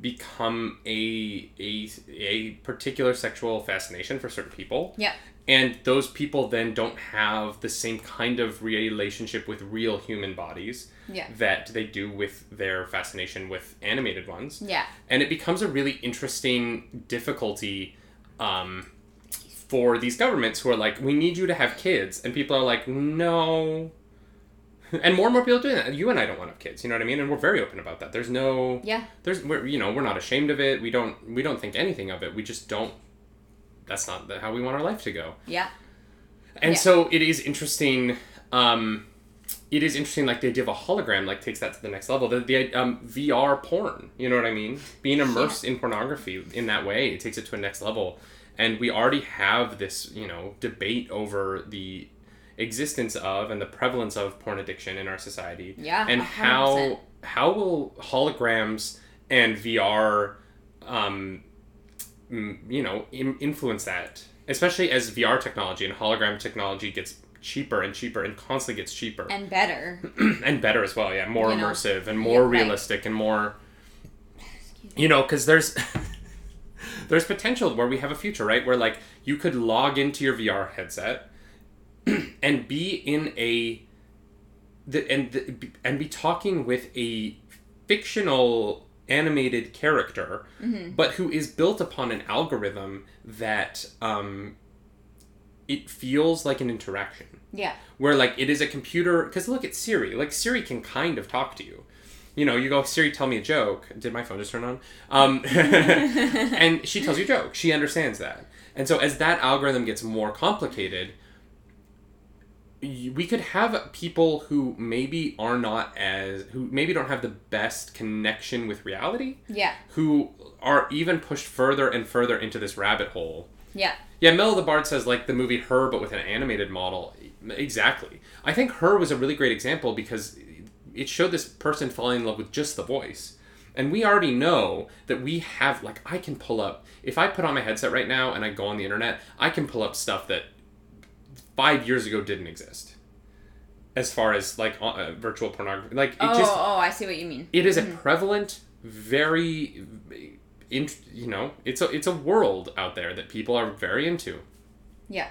become a a, a particular sexual fascination for certain people yeah. and those people then don't have the same kind of relationship with real human bodies Yeah. that they do with their fascination with animated ones Yeah. and it becomes a really interesting difficulty um, for these governments who are like, we need you to have kids, and people are like, no. And more and more people are doing that. You and I don't want to have kids. You know what I mean? And we're very open about that. There's no, Yeah. there's, we're, you know, we're not ashamed of it. We don't, we don't think anything of it. We just don't. That's not how we want our life to go. Yeah. And Yeah. so it is interesting. Um, it is interesting, like the idea of a hologram, like takes that to the next level. The, the um, VR porn, you know what I mean? Being immersed in pornography in that way, it takes it to a next level. And we already have this, you know, debate over the existence of and the prevalence of porn addiction in our society. Yeah, And 100%. how how will holograms and VR, um, you know, in, influence that, especially as VR technology and hologram technology gets cheaper and cheaper and constantly gets cheaper And better. and better as well. Yeah, more You know, immersive and more yeah, right. realistic and more, you know, because there's there's potential where we have a future, right? Where like you could log into your VR headset and be in a the, and the, and be talking with a fictional animated character, but who is built upon an algorithm that um, it feels like an interaction. Yeah. where like it is a computer because look at siri. Like siri can kind of talk to you. You know you go siri tell me a joke. Did my phone just turn on? Um, and she tells you a joke she understands that. And so as that algorithm gets more complicated we could have people who maybe are not as who maybe don't have the best connection with reality Yeah. who are even pushed further and further into this rabbit hole Yeah. yeah, Mel the Bard says like the movie Her, but with an animated model. Exactly. I think Her was a really great example because it showed this person falling in love with just the voice. And we already know that we have like I can pull up if I put on my headset right now and I go on the internet, I can pull up stuff that five years ago didn't exist. As far as like uh, uh, virtual pornography, like it Oh, just oh, I see what you mean. it is a prevalent very in, you know it's a it's a world out there that people are very into Yeah.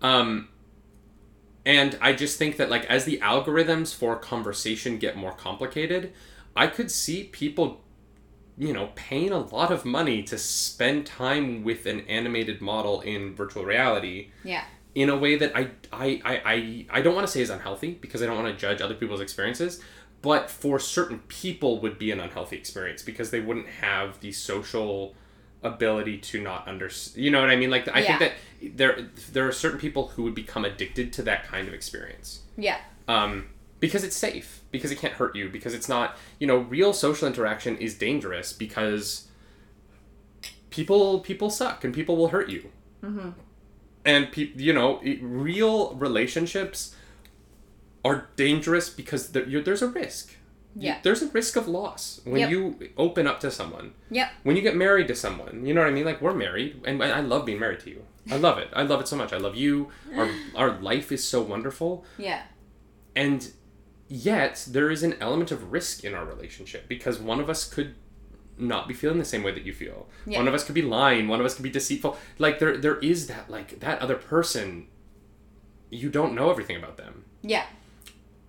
um and i just think that like as the algorithms for conversation get more complicated i could see people you know paying a lot of money to spend time with an animated model in virtual reality Yeah. in a way that I I, I, I, I don't want to say is unhealthy because I don't want to judge other people's experiences, but for certain people would be an unhealthy experience because they wouldn't have the social ability to not under you know what I mean? Like I think that there there are certain people who would become addicted to that kind of experience. Yeah. um, because it's safe because it can't hurt you because it's not you know real social interaction is dangerous because people people suck and people will hurt you. And pe- you know it, real relationships are dangerous because you're, there's a risk. You- Yeah. there's a risk of loss when Yep. you open up to someone. Yep. when you get married to someone you know what i mean? Like we're married and i I love being married to you. I love it. I love it so much. I love you. Our, our life is so wonderful. Yeah. and yet there is an element of risk in our relationship because one of us could not be feeling the same way that you feel. Yeah. one of us could be lying. One of us could be deceitful. Like there there is that like that other person. You don't know everything about them. Yeah.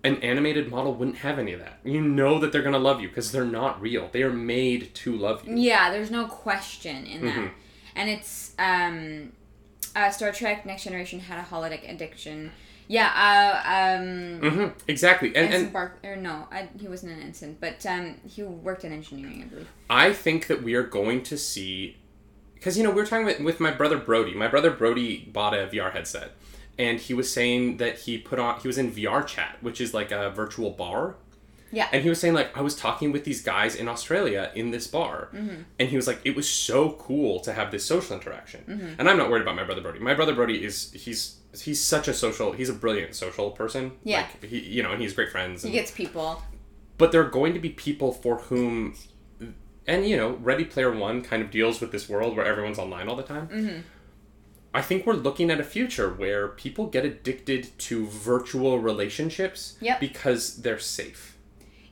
An animated model wouldn't have any of that you know that they're going to love you because they're not real they are made to love you Yeah, there's no question in that. Mhm. And it's um uh, Star Trek Next Generation had a holodeck addiction. Yeah, uh, um hmm exactly and, and Bark or no, I, he wasn't an ensign, but um he worked in engineering, I believe. I think that we are going to see, because you know we were talking with, with my brother Brody. My brother Brody bought a VR headset, and he was saying that he put on he was in VR chat, which is like a virtual bar. Yeah. And he was saying like I was talking with these guys in Australia in this bar, Mm-hmm. and he was like it was so cool to have this social interaction. Mm-hmm. And I'm not worried about my brother Brody. My brother Brody is he's he's such a social he's a brilliant social person. Yeah. Like he you know and he's great friends. He gets people. but there are going to be people for whom and you know ready player one kind of deals with this world where everyone's online all the time Mm-hmm. I think we're looking at a future where people get addicted to virtual relationships Yep. because they're safe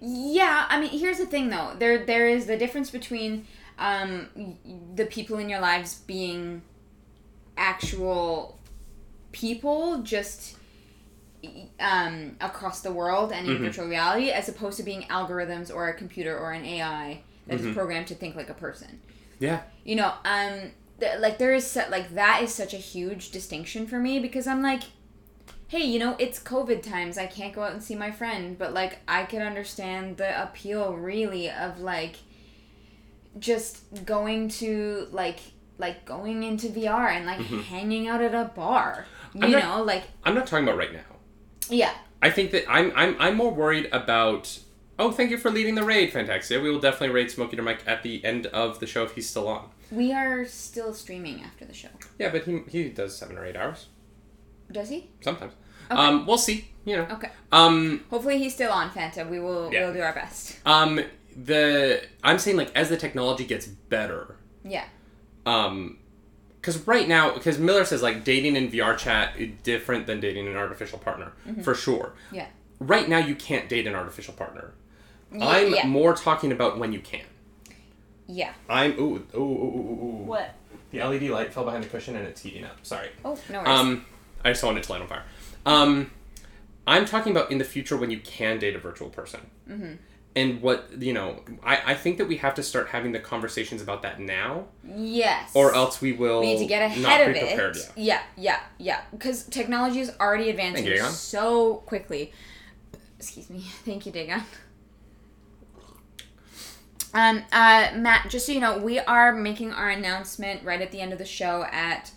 Yeah, I mean, here's the thing though. There there is the difference between um the people in your lives being actual people just um, across the world and in Mm-hmm. virtual reality as opposed to being algorithms or a computer or an AI that Mm-hmm. is programmed to think like a person. Yeah. You know, um, th- like there is like that is such a huge distinction for me because I'm like, hey, you know, it's COVID times. I can't go out and see my friend, but like I can understand the appeal really of like just going to like like going into VR and like hanging out at a bar. You Mm-hmm. Not- know, like I'm not talking about right now. yeah. I think that I'm I'm I'm more worried about. Oh, thank you for leading the raid, Fantaxia. We will definitely raid Smokey to Mike at the end of the show if he's still on. We are still streaming after the show. Yeah, but he he does seven or eight hours Does he? sometimes. Um, we'll see. You know. Okay. Um, Hopefully he's still on Fanta. We will Yeah. we'll do our best. um, the I'm saying like as the technology gets better, Yeah. um, because right now, because Miller says like dating in VR chat is different than dating an artificial partner for sure. Yeah. Right now, you can't date an artificial partner. Yeah, I'm yeah. more talking about when you can. Yeah. I'm ooh ooh ooh ooh ooh. What? The LED light fell behind the cushion and it's heating up. Sorry. Oh, no worries. Um, I just wanted to light on fire. Um, I'm talking about in the future when you can date a virtual person. Mm-hmm. And what you know, I, I think that we have to start having the conversations about that now, yes. or else we will we need to get ahead of be prepared it. yet. Yeah, yeah, yeah. Because technology is already advancing you, so quickly. Excuse me. Thank you, Dagon. Um, uh, Matt, just so you know, we are making our announcement right at the end of the show at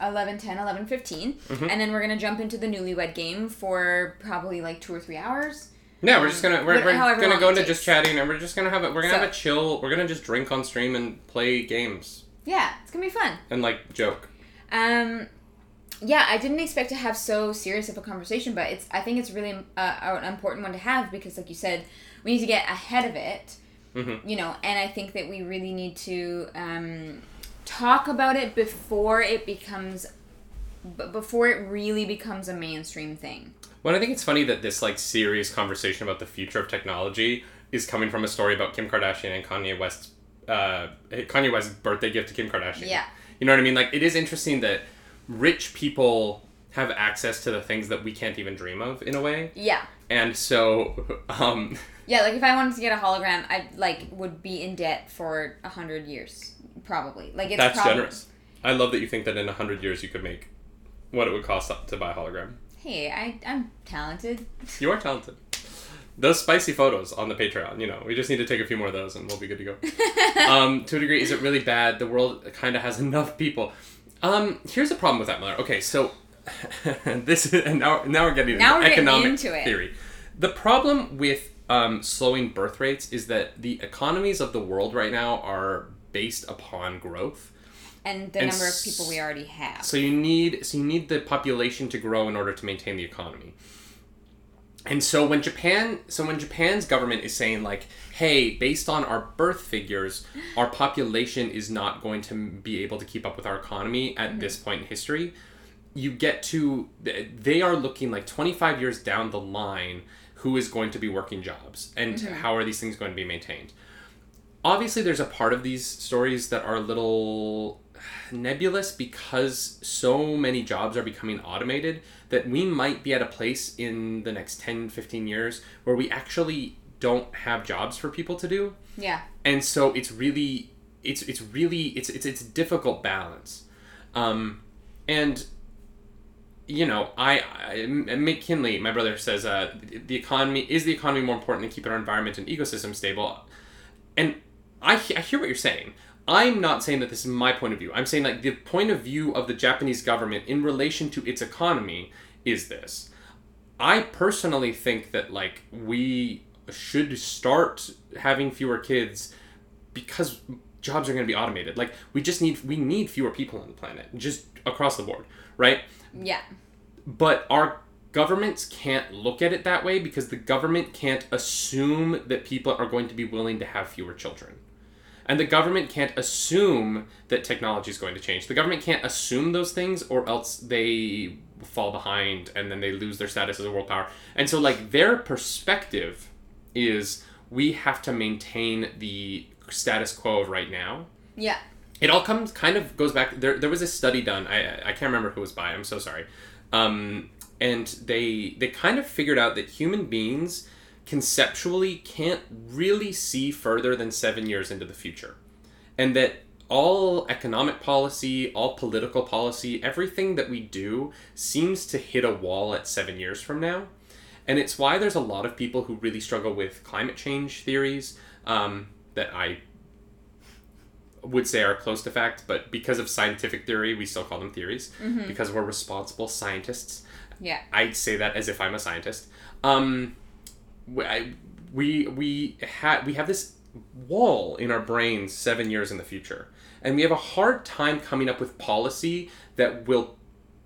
11 10, 11 15. Mm-hmm. And then we're going to jump into the newlywed game for probably like two or three hours. No, we're just gonna we're, we're gonna go into takes. just chatting, and we're just gonna have it. We're gonna So- have a chill. We're gonna just drink on stream and play games Yeah, it's going to be fun. and like joke. Um, yeah, I didn't expect to have so serious of a conversation, but it's. I think it's really uh, an important one to have because, like you said, we need to get ahead of it. Mhm. You know, and I think that we really need to um, talk about it before it becomes, b- before it really becomes a mainstream thing. Well, I think it's funny that this like serious conversation about the future of technology is coming from a story about Kim Kardashian and Kanye West's uh, Kanye West's birthday gift to Kim Kardashian. Yeah. You know what I mean? Like it is interesting that rich people have access to the things that we can't even dream of in a way. Yeah. And so um Yeah, like if I wanted to get a hologram, I like would be in debt for a hundred years, probably. Like it's that's prob- generous. I love that you think that in a hundred years you could make what it would cost to buy a hologram. Hey, I I'm talented. You are talented. Those spicy photos on the Patreon, you know, we just need to take a few more of those and we'll be good to go. um, to a degree, is it really bad? The world kind of has enough people. Um, here's the problem with that, Miller. Okay, so this is and now now we're getting Now into we're getting economic into it. theory. The problem with um, slowing birth rates is that the economies of the world right now are based upon growth. and the And number of people we already have. So you need so you need the population to grow in order to maintain the economy. And so when Japan so when Japan's government is saying like, "Hey, based on our birth figures, our population is not going to be able to keep up with our economy at this point in history." You get to they are looking like 25 years down the line who is going to be working jobs and how are these things going to be maintained. Obviously there's a part of these stories that are a little nebulous because so many jobs are becoming automated that we might be at a place in the next 10 15 years where we actually don't have jobs for people to do. Yeah. and so it's really it's it's really it's it's, it's difficult balance. Um and you know I, I mckinley my brother says uh the economy is the economy more important than keeping our environment and ecosystem stable and I, I hear what you're saying i'm not saying that this is my point of view i'm saying like the point of view of the japanese government in relation to its economy is this I personally think that like we should start having fewer kids because jobs are going to be automated. Like we just need we need fewer people on the planet just across the board, right? Yeah. But our governments can't look at it that way because the government can't assume that people are going to be willing to have fewer children. And the government can't assume that technology is going to change. The government can't assume those things or else they fall behind and then they lose their status as a world power. And so like their perspective is we have to maintain the status quo of right now Yeah. It all comes kind of goes back there there was a study done i i can't remember who was by i'm so sorry Um, and they they kind of figured out that human beings conceptually can't really see further than seven years into the future, and that all economic policy, all political policy, everything that we do seems to hit a wall at seven years from now. And it's why there's a lot of people who really struggle with climate change theories um, that I would say are close to fact, but because of scientific theory, we still call them theories because we're responsible scientists. Yeah. I'd say that as if I'm a scientist. Um, we I, we we ha- we have this wall in our brains seven years in the future, and we have a hard time coming up with policy that will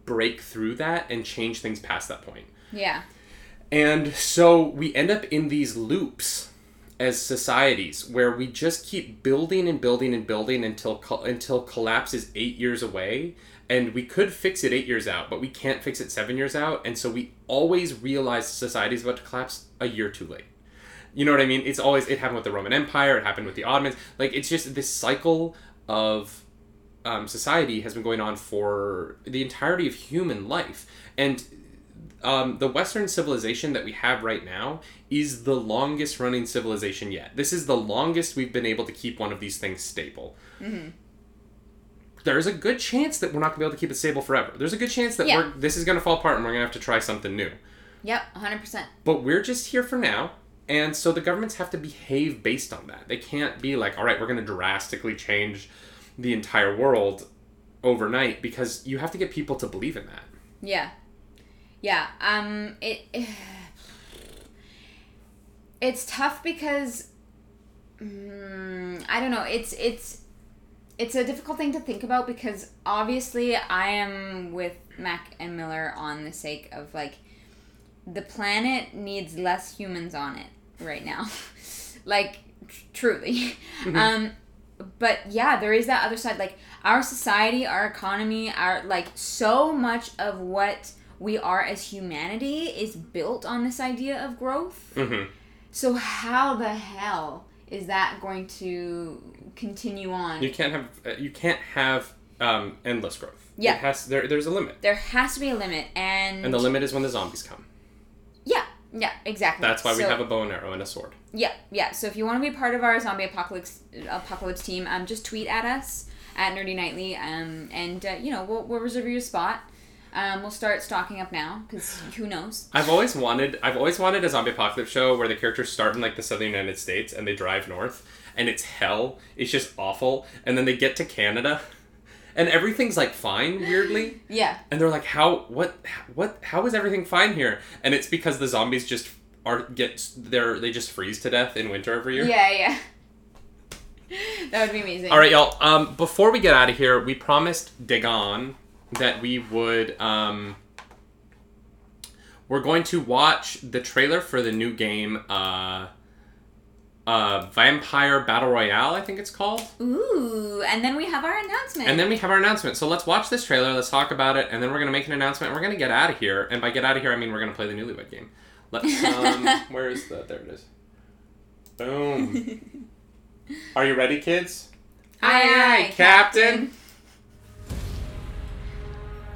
break through that and change things past that point. Yeah. And so we end up in these loops as societies where we just keep building and building and building until co- until collapse is 8 years away and we could fix it 8 years out but we can't fix it 7 years out and so we always realize society is about to collapse a year too late. You know what I mean? It's always it happened with the Roman Empire, it happened with the Ottomans. Like it's just this cycle of um, society has been going on for the entirety of human life and um, the Western civilization that we have right now is the longest running civilization yet. This is the longest we've been able to keep one of these things stable. There's a good chance that we're not going to be able to keep it stable forever. There's a good chance that Yeah. we're this is going to fall apart and we're going to have to try something new. Yep. 100%. But we're just here for now. And so the governments have to behave based on that. They can't be like, all right, we're going to drastically change the entire world overnight because you have to get people to believe in that. Yeah. Yeah. Um it it's tough because mm, I don't know. It's it's it's a difficult thing to think about because obviously I am with Mac and Miller on the sake of like the planet needs less humans on it right now. like tr- truly. Um but yeah, there is that other side like our society, our economy, our like so much of what we are as humanity is built on this idea of growth. Mm-hmm. So how the hell is that going to continue on? You can't have uh, you can't have um, endless growth. Yeah. It has there. There's a limit, there has to be a limit, and, and the limit is when the zombies come. yeah, yeah, exactly. That's why we have a bow and arrow and a sword. Yeah, yeah. So if you want to be part of our zombie apocalypse apocalypse team, um, just tweet at us at Nerdy Nightly, um, and uh, you know we'll, we'll reserve you a spot. Um, we'll start stocking up now because who knows? I've always wanted I've always wanted a zombie apocalypse show where the characters start in like the southern United States and they drive north and it's hell. It's just awful. And then they get to Canada and everything's like fine weirdly. Yeah, And they're like, "How what what how is everything fine here?" And it's because the zombies just are get they're they just freeze to death in winter every year. yeah, yeah. that would be amazing. All right, y'all. Um, before we get out of here, we promised Dagon that we would. Um, we're going to watch the trailer for the new game, uh, uh, Vampire Battle Royale. I think it's called. Ooh, and then we have our announcement. And then we have our announcement. So let's watch this trailer. Let's talk about it, and then we're gonna make an announcement. We're gonna get out of here, and by get out of here, I mean we're gonna play the Newlywed Game. Let's. Um, where is the? There it is. Boom. Are you ready, kids? Aye, aye, Captain.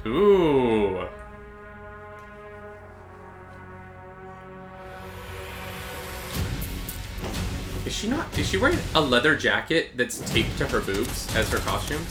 Ooh. Is she not? Is she wearing a leather jacket that's taped to her boobs as her costume?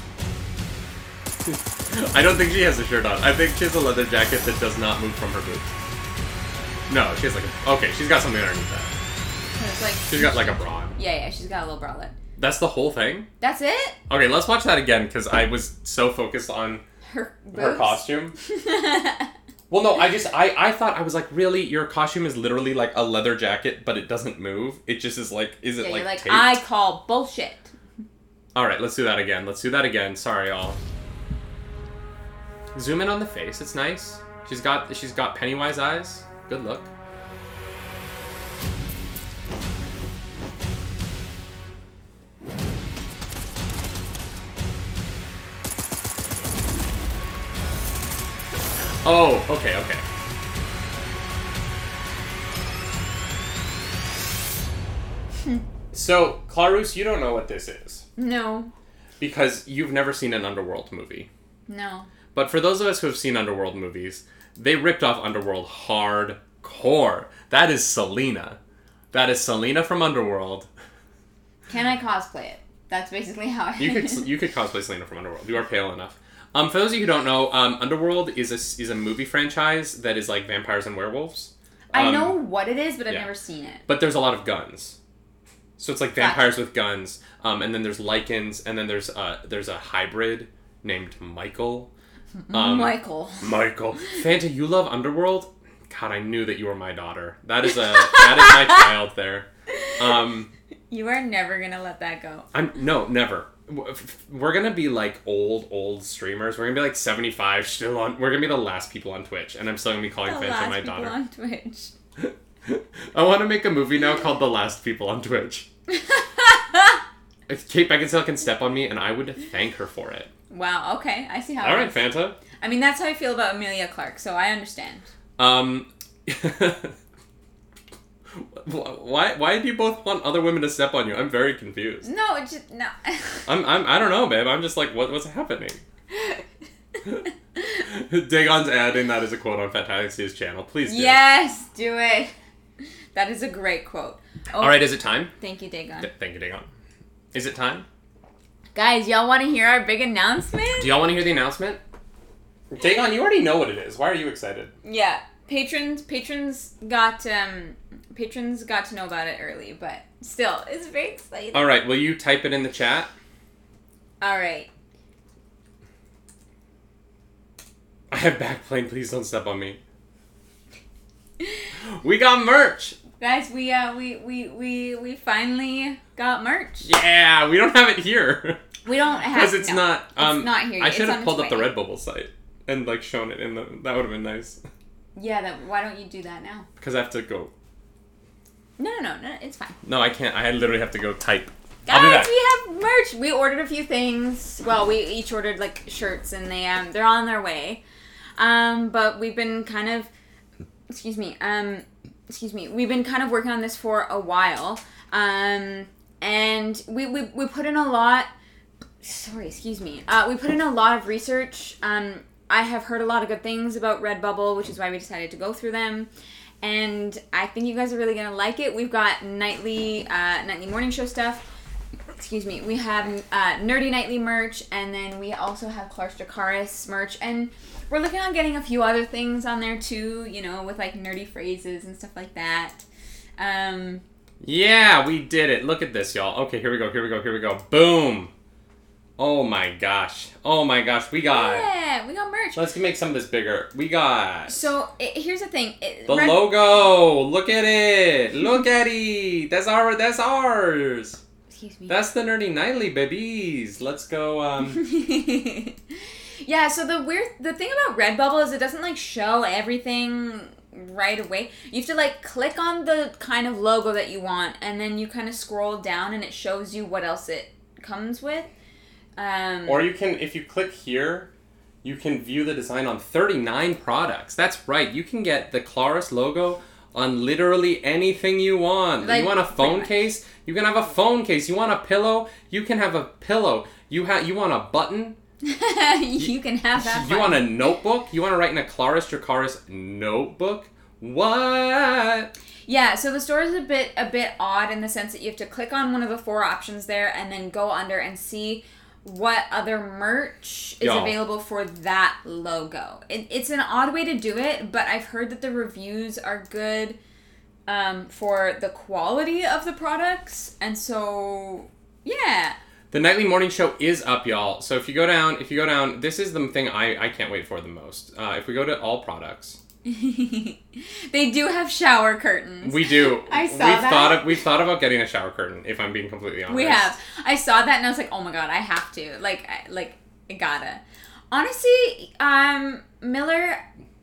I don't think she has a shirt on. I think she has a leather jacket that does not move from her boobs. No, she has like a. Okay, she's got something underneath that. It's like She's got like a bra. on. yeah, yeah. She's got a little bralette. That's the whole thing? That's it. Okay, let's watch that again because I was so focused on Her her boobs? costume. Well, no, I just I I thought I was like, really, your costume is literally like a leather jacket, but it doesn't move. It just is like, is it yeah, like you're like taped? I call bullshit. All right, let's do that again. Let's do that again. Sorry, y'all. Zoom in on the face. It's nice. She's got she's got Pennywise eyes. Good look. Oh, okay, okay. so, Claris, you don't know what this is No, because you've never seen an underworld movie. no. But for those of us who have seen underworld movies, they ripped off Underworld hardcore. That is Selena. That is Selena from Underworld. Can I cosplay it? That's basically how I. You could you could cosplay Selena from Underworld. You are pale enough. Um, for those of you who don't know, um, Underworld is a is a movie franchise that is like vampires and werewolves. I Um, know what it is, but I've yeah. never seen it. but there's a lot of guns. So it's like Gotcha. vampires with guns, um, and then there's lycans, and then there's uh, there's a hybrid named Michael. Um, Michael. Michael. Fanta, you love Underworld? God, I knew that you were my daughter. That is a that is my child there. Um, You are never gonna let that go. I'm no, never. We're gonna be like old, old streamers. We're gonna be like 75 still on. We're gonna be the last people on Twitch, and I'm still gonna be calling The Fanta last my daughter. on Twitch. I want to make a movie now called The Last People on Twitch. If Kate Beckinsale can step on me, and I would thank her for it. Wow. Okay, I see how. All it right. Fanta. I mean, that's how I feel about Emilia Clarke, so I understand. Um, why why do you both want other women to step on you? I'm very confused. No, just no. I'm, I'm I don't know, babe. I'm just like, what what's happening? Dagon's adding that as a quote on Fantastica's channel. Please do. yes, do it. That is a great quote. Oh, All right, is it time? Thank you, Dagon. Th- thank you, Dagon. Is it time? Guys, y'all want to hear our big announcement? Do y'all want to hear the announcement? Dagon, you already know what it is. Why are you excited? Yeah, patrons patrons got um patrons got to know about it early, but still, it's very exciting. All right, will you type it in the chat? All right. I have backplane. Please don't step on me. We got merch. Guys, we uh we we we we finally got merch. Yeah, we don't have it here We don't have because it's no, not. Um, it's not here. I should have pulled up the. Redbubble site and like shown it in the. That would have been nice Yeah, that why don't you do that now? because I have to go. No, no, no, no, it's fine. No, I can't. I literally have to go type. Guys, we have merch. We ordered a few things. Well, we each ordered like shirts, and they um they're on their way. Um, but we've been kind of, excuse me, um, excuse me, we've been kind of working on this for a while. Um, and we we we put in a lot. Sorry, excuse me. Uh, we put in a lot of research. Um, I have heard a lot of good things about Redbubble, which is why we decided to go through them. And I think you guys are really gonna like it. We've got nightly, uh, nightly morning show stuff excuse me, we have uh, Nerdy Nightly merch, and then we also have Claris Dracaris merch, and we're looking on getting a few other things on there too, you know, with like nerdy phrases and stuff like that. Um, Yeah, we did it. Look at this, y'all. Okay, here we go. Here we go. Here we go. Boom. Oh my gosh. Oh my gosh. We got. yeah, we got merch. Let's make some of this bigger. We got So i here's the thing. It, the logo. Look at it. Look at it. That's our. That's ours. Excuse me. That's the nerdy nightly babies. Let's go. Um. yeah. So the weird, the thing about Redbubble is it doesn't like show everything right away. You have to like click on the kind of logo that you want, and then you kind of scroll down, and it shows you what else it comes with. Um, Or you can, if you click here, you can view the design on 39 products. That's right. You can get the Claris logo on literally anything you want. Like, you want a phone case? You can have a phone case. You want a pillow? You can have a pillow. You have you want a button? you can have that. You fun. want a notebook? You want to write in a Claris Dracaris notebook? What? Yeah, so the store is a bit a bit odd in the sense that you have to click on one of the four options there and then go under and see what other merch is Y'all. available for that logo. It, it's an odd way to do it, but I've heard that the reviews are good um, for the quality of the products, and so yeah. The nightly morning show is up, y'all. So if you go down, if you go down, this is the thing I, I can't wait for the most. Uh, if we go to all products, they do have shower curtains. we do. I saw we've that. thought of we've thought about getting a shower curtain. If I'm being completely honest, We have. I saw that and I was like, oh my god, I have to. Like, I, like, I gotta. Honestly, um, Miller,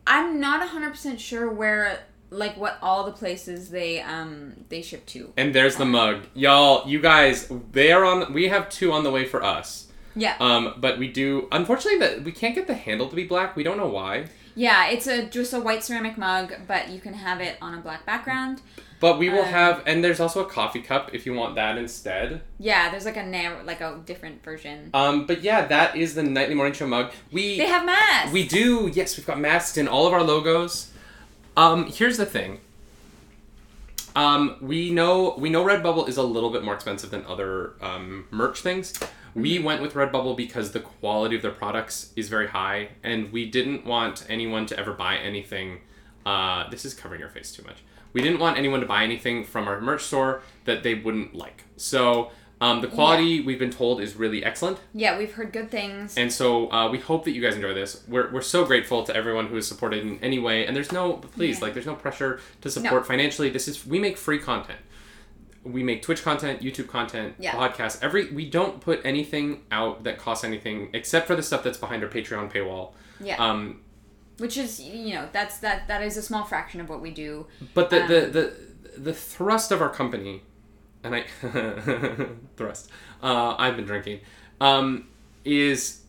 I'm not hundred percent sure where, like, what all the places they um they ship to. And there's the mug, y'all. You guys, they are on. We have two on the way for us. Yeah, Um, but we do. Unfortunately, that we can't get the handle to be black. We don't know why. Yeah. It's a just a white ceramic mug, but you can have it on a black background. But we will Um, have, and there's also a coffee cup if you want that instead. Yeah, there's like a narrow, like a different version. Um, but yeah, that is the nightly morning show mug. We They have masks. we do. Yes, we've got masks in all of our logos. Um, here's the thing. Um, we know we know Redbubble is a little bit more expensive than other um, merch things. We went with Redbubble because the quality of their products is very high, and we didn't want anyone to ever buy anything. Uh, this is covering your face too much. We didn't want anyone to buy anything from our merch store that they wouldn't like. So um, the quality we've been told is really excellent. Yeah, we've heard good things. And so uh, we hope that you guys enjoy this. We're, we're so grateful to everyone who has supported in any way. And there's no, please, Yeah. like, there's no pressure to support No. financially. This is, we make free content. We make Twitch content, YouTube content, Yeah. podcasts. Every, we don't put anything out that costs anything except for the stuff that's behind our Patreon paywall. yeah, Um, which is you know that's that that is a small fraction of what we do. but the, Um, the, the, the thrust of our company, and I, thrust, uh, I've been drinking, um, is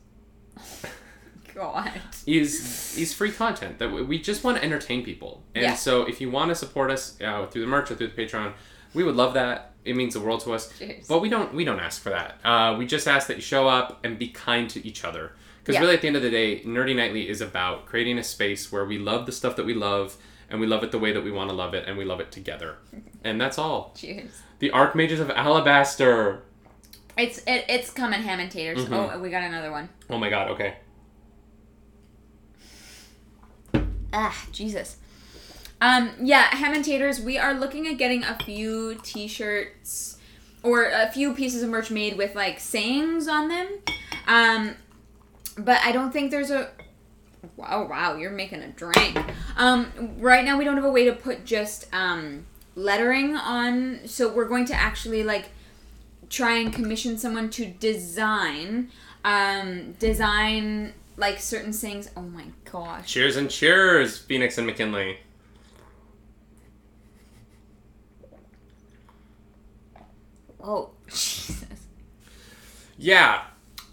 God. is is free content that we- just want to entertain people and Yeah. so if you want to support us uh, through the merch or through the patreon we would love that it means the world to us Cheers. but we don't we don't ask for that uh, we just ask that you show up and be kind to each other because Yeah. really at the end of the day nerdy nightly is about creating a space where we love the stuff that we love and we love it the way that we want to love it and we love it together and that's all Cheers. the archmages of alabaster It's it, it's coming, ham and taters. Mhm. Oh, we got another one. oh my god okay Ah, Jesus. Um, yeah, taters. We are looking at getting a few T-shirts or a few pieces of merch made with like sayings on them. Um, but I don't think there's a. Wow, wow, you're making a drink. Um, right now we don't have a way to put just um lettering on, so we're going to actually like try and commission someone to design um design like certain things. Oh my gosh. cheers and cheers phoenix and mckinley Oh, Jesus. Yeah.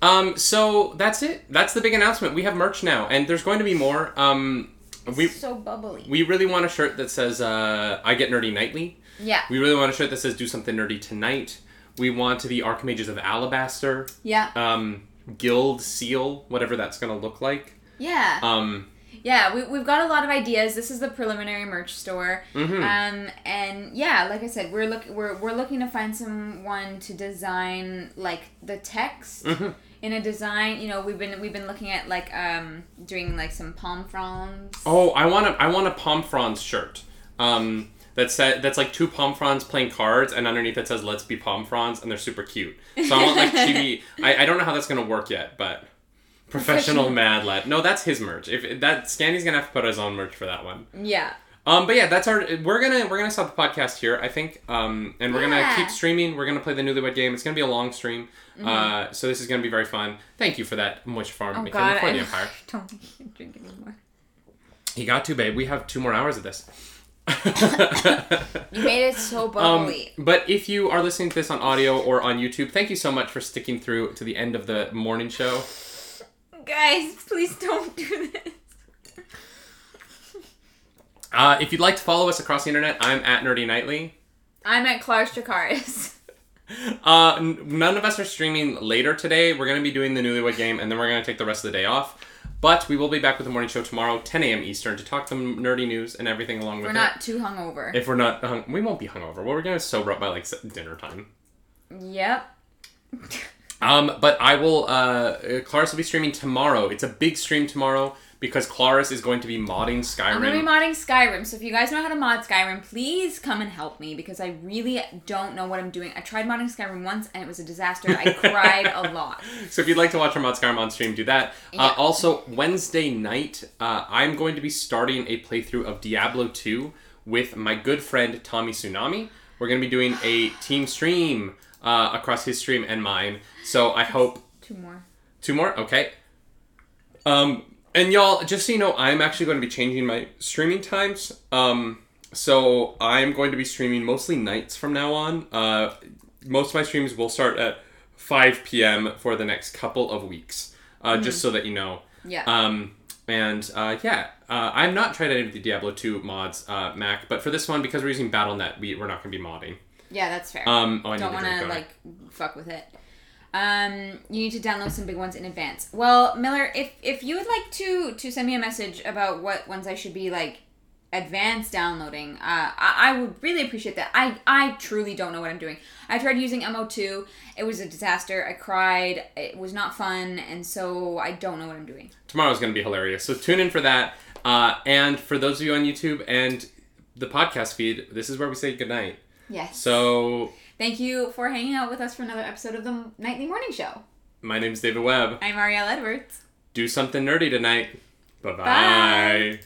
Um, so that's it. That's the big announcement. We have merch now, and there's going to be more. Um, we so bubbly. we really want a shirt that says uh, "I get nerdy nightly." Yeah. We really want a shirt that says "Do something nerdy tonight." We want the Archmages of Alabaster, Yeah. um, Guild Seal, whatever that's gonna look like. Yeah. Um, yeah, we, we've got a lot of ideas. This is the preliminary merch store. mhm. Um, and yeah, like I said, we're look we're, we're looking to find someone to design like the text Mhm. in a design. You know, we've been we've been looking at like um doing like some palm fronds. Oh, I want a I want a palm fronds shirt. Um, that's that, that's like two palm fronds playing cards, and underneath it says "Let's be palm fronds," and they're super cute. So I want like chibi. I, I don't know how that's gonna work yet, but professional Professional. mad lad. No, that's his merch. If that Scandy's gonna have to put his own merch for that one. Yeah. Um, but yeah, that's our. We're gonna we're gonna stop the podcast here, I think. Um, and we're gonna keep streaming. We're gonna play the Newlywed Game. It's gonna be a long stream. Uh, so this is gonna be very fun. Thank you for that, Moist Farm Oh God, I the Empire. don't drink anymore. You got to, babe. We have two more hours of this. You made it so um, bubbly. but if you are listening to this on audio or on YouTube, thank you so much for sticking through to the end of the morning show. Guys, please don't do this. Uh, if you'd like to follow us across the internet, I'm at Nerdy Nightly. I'm at Claris Dracaris. Uh, n- none of us are streaming later today. We're going to be doing the Newlywed Game, and then we're going to take the rest of the day off. But we will be back with the morning show tomorrow, 10 a.m. Eastern, to talk some nerdy news and everything along with it. We're it. not too hungover. If we're not, hung- we won't be hungover. Well, we're going to sober up by like s- dinner time. Yep. Um, but I will. Uh, Claris will be streaming tomorrow. It's a big stream tomorrow because Claris is going to be modding Skyrim. I'm gonna be modding Skyrim, so if you guys know how to mod Skyrim, please come and help me because I really don't know what I'm doing. I tried modding Skyrim once and it was a disaster. I cried a lot. So if you'd like to watch our mod Skyrim on stream, do that. Yeah. Uh, also, Wednesday night, uh, I'm going to be starting a playthrough of Diablo 2 with my good friend Tommy Tsunami. We're going to be doing a team stream uh, across his stream and mine. So I hope Two more. Two more? Okay. Um, and y'all, just so you know, I'm actually going to be changing my streaming times. Um, so I'm going to be streaming mostly nights from now on. Uh, most of my streams will start at 5 p.m. for the next couple of weeks, uh, just so that you know. Yeah. Um, And uh, yeah, uh, I'm not tried any of the Diablo 2 mods, uh, Mac, but for this one, because we're using BattleNet, we, we're not going to be modding. Yeah, that's fair. Um, oh, I don't want to like fuck with it. Um, you need to download some big ones in advance. Well, Miller, if if you would like to to send me a message about what ones I should be like advanced downloading, uh, I, I would really appreciate that. I I truly don't know what I'm doing. I tried using MO2. It was a disaster. I cried. It was not fun, and so I don't know what I'm doing. Tomorrow's going to be hilarious. So tune in for that. Uh, and for those of you on YouTube and the podcast feed, this is where we say goodnight. Yes. So Thank you for hanging out with us for another episode of the Nightly Morning Show. my name's David Webb. I'm Ariel Edwards. Do something nerdy tonight. Bye-bye. Bye.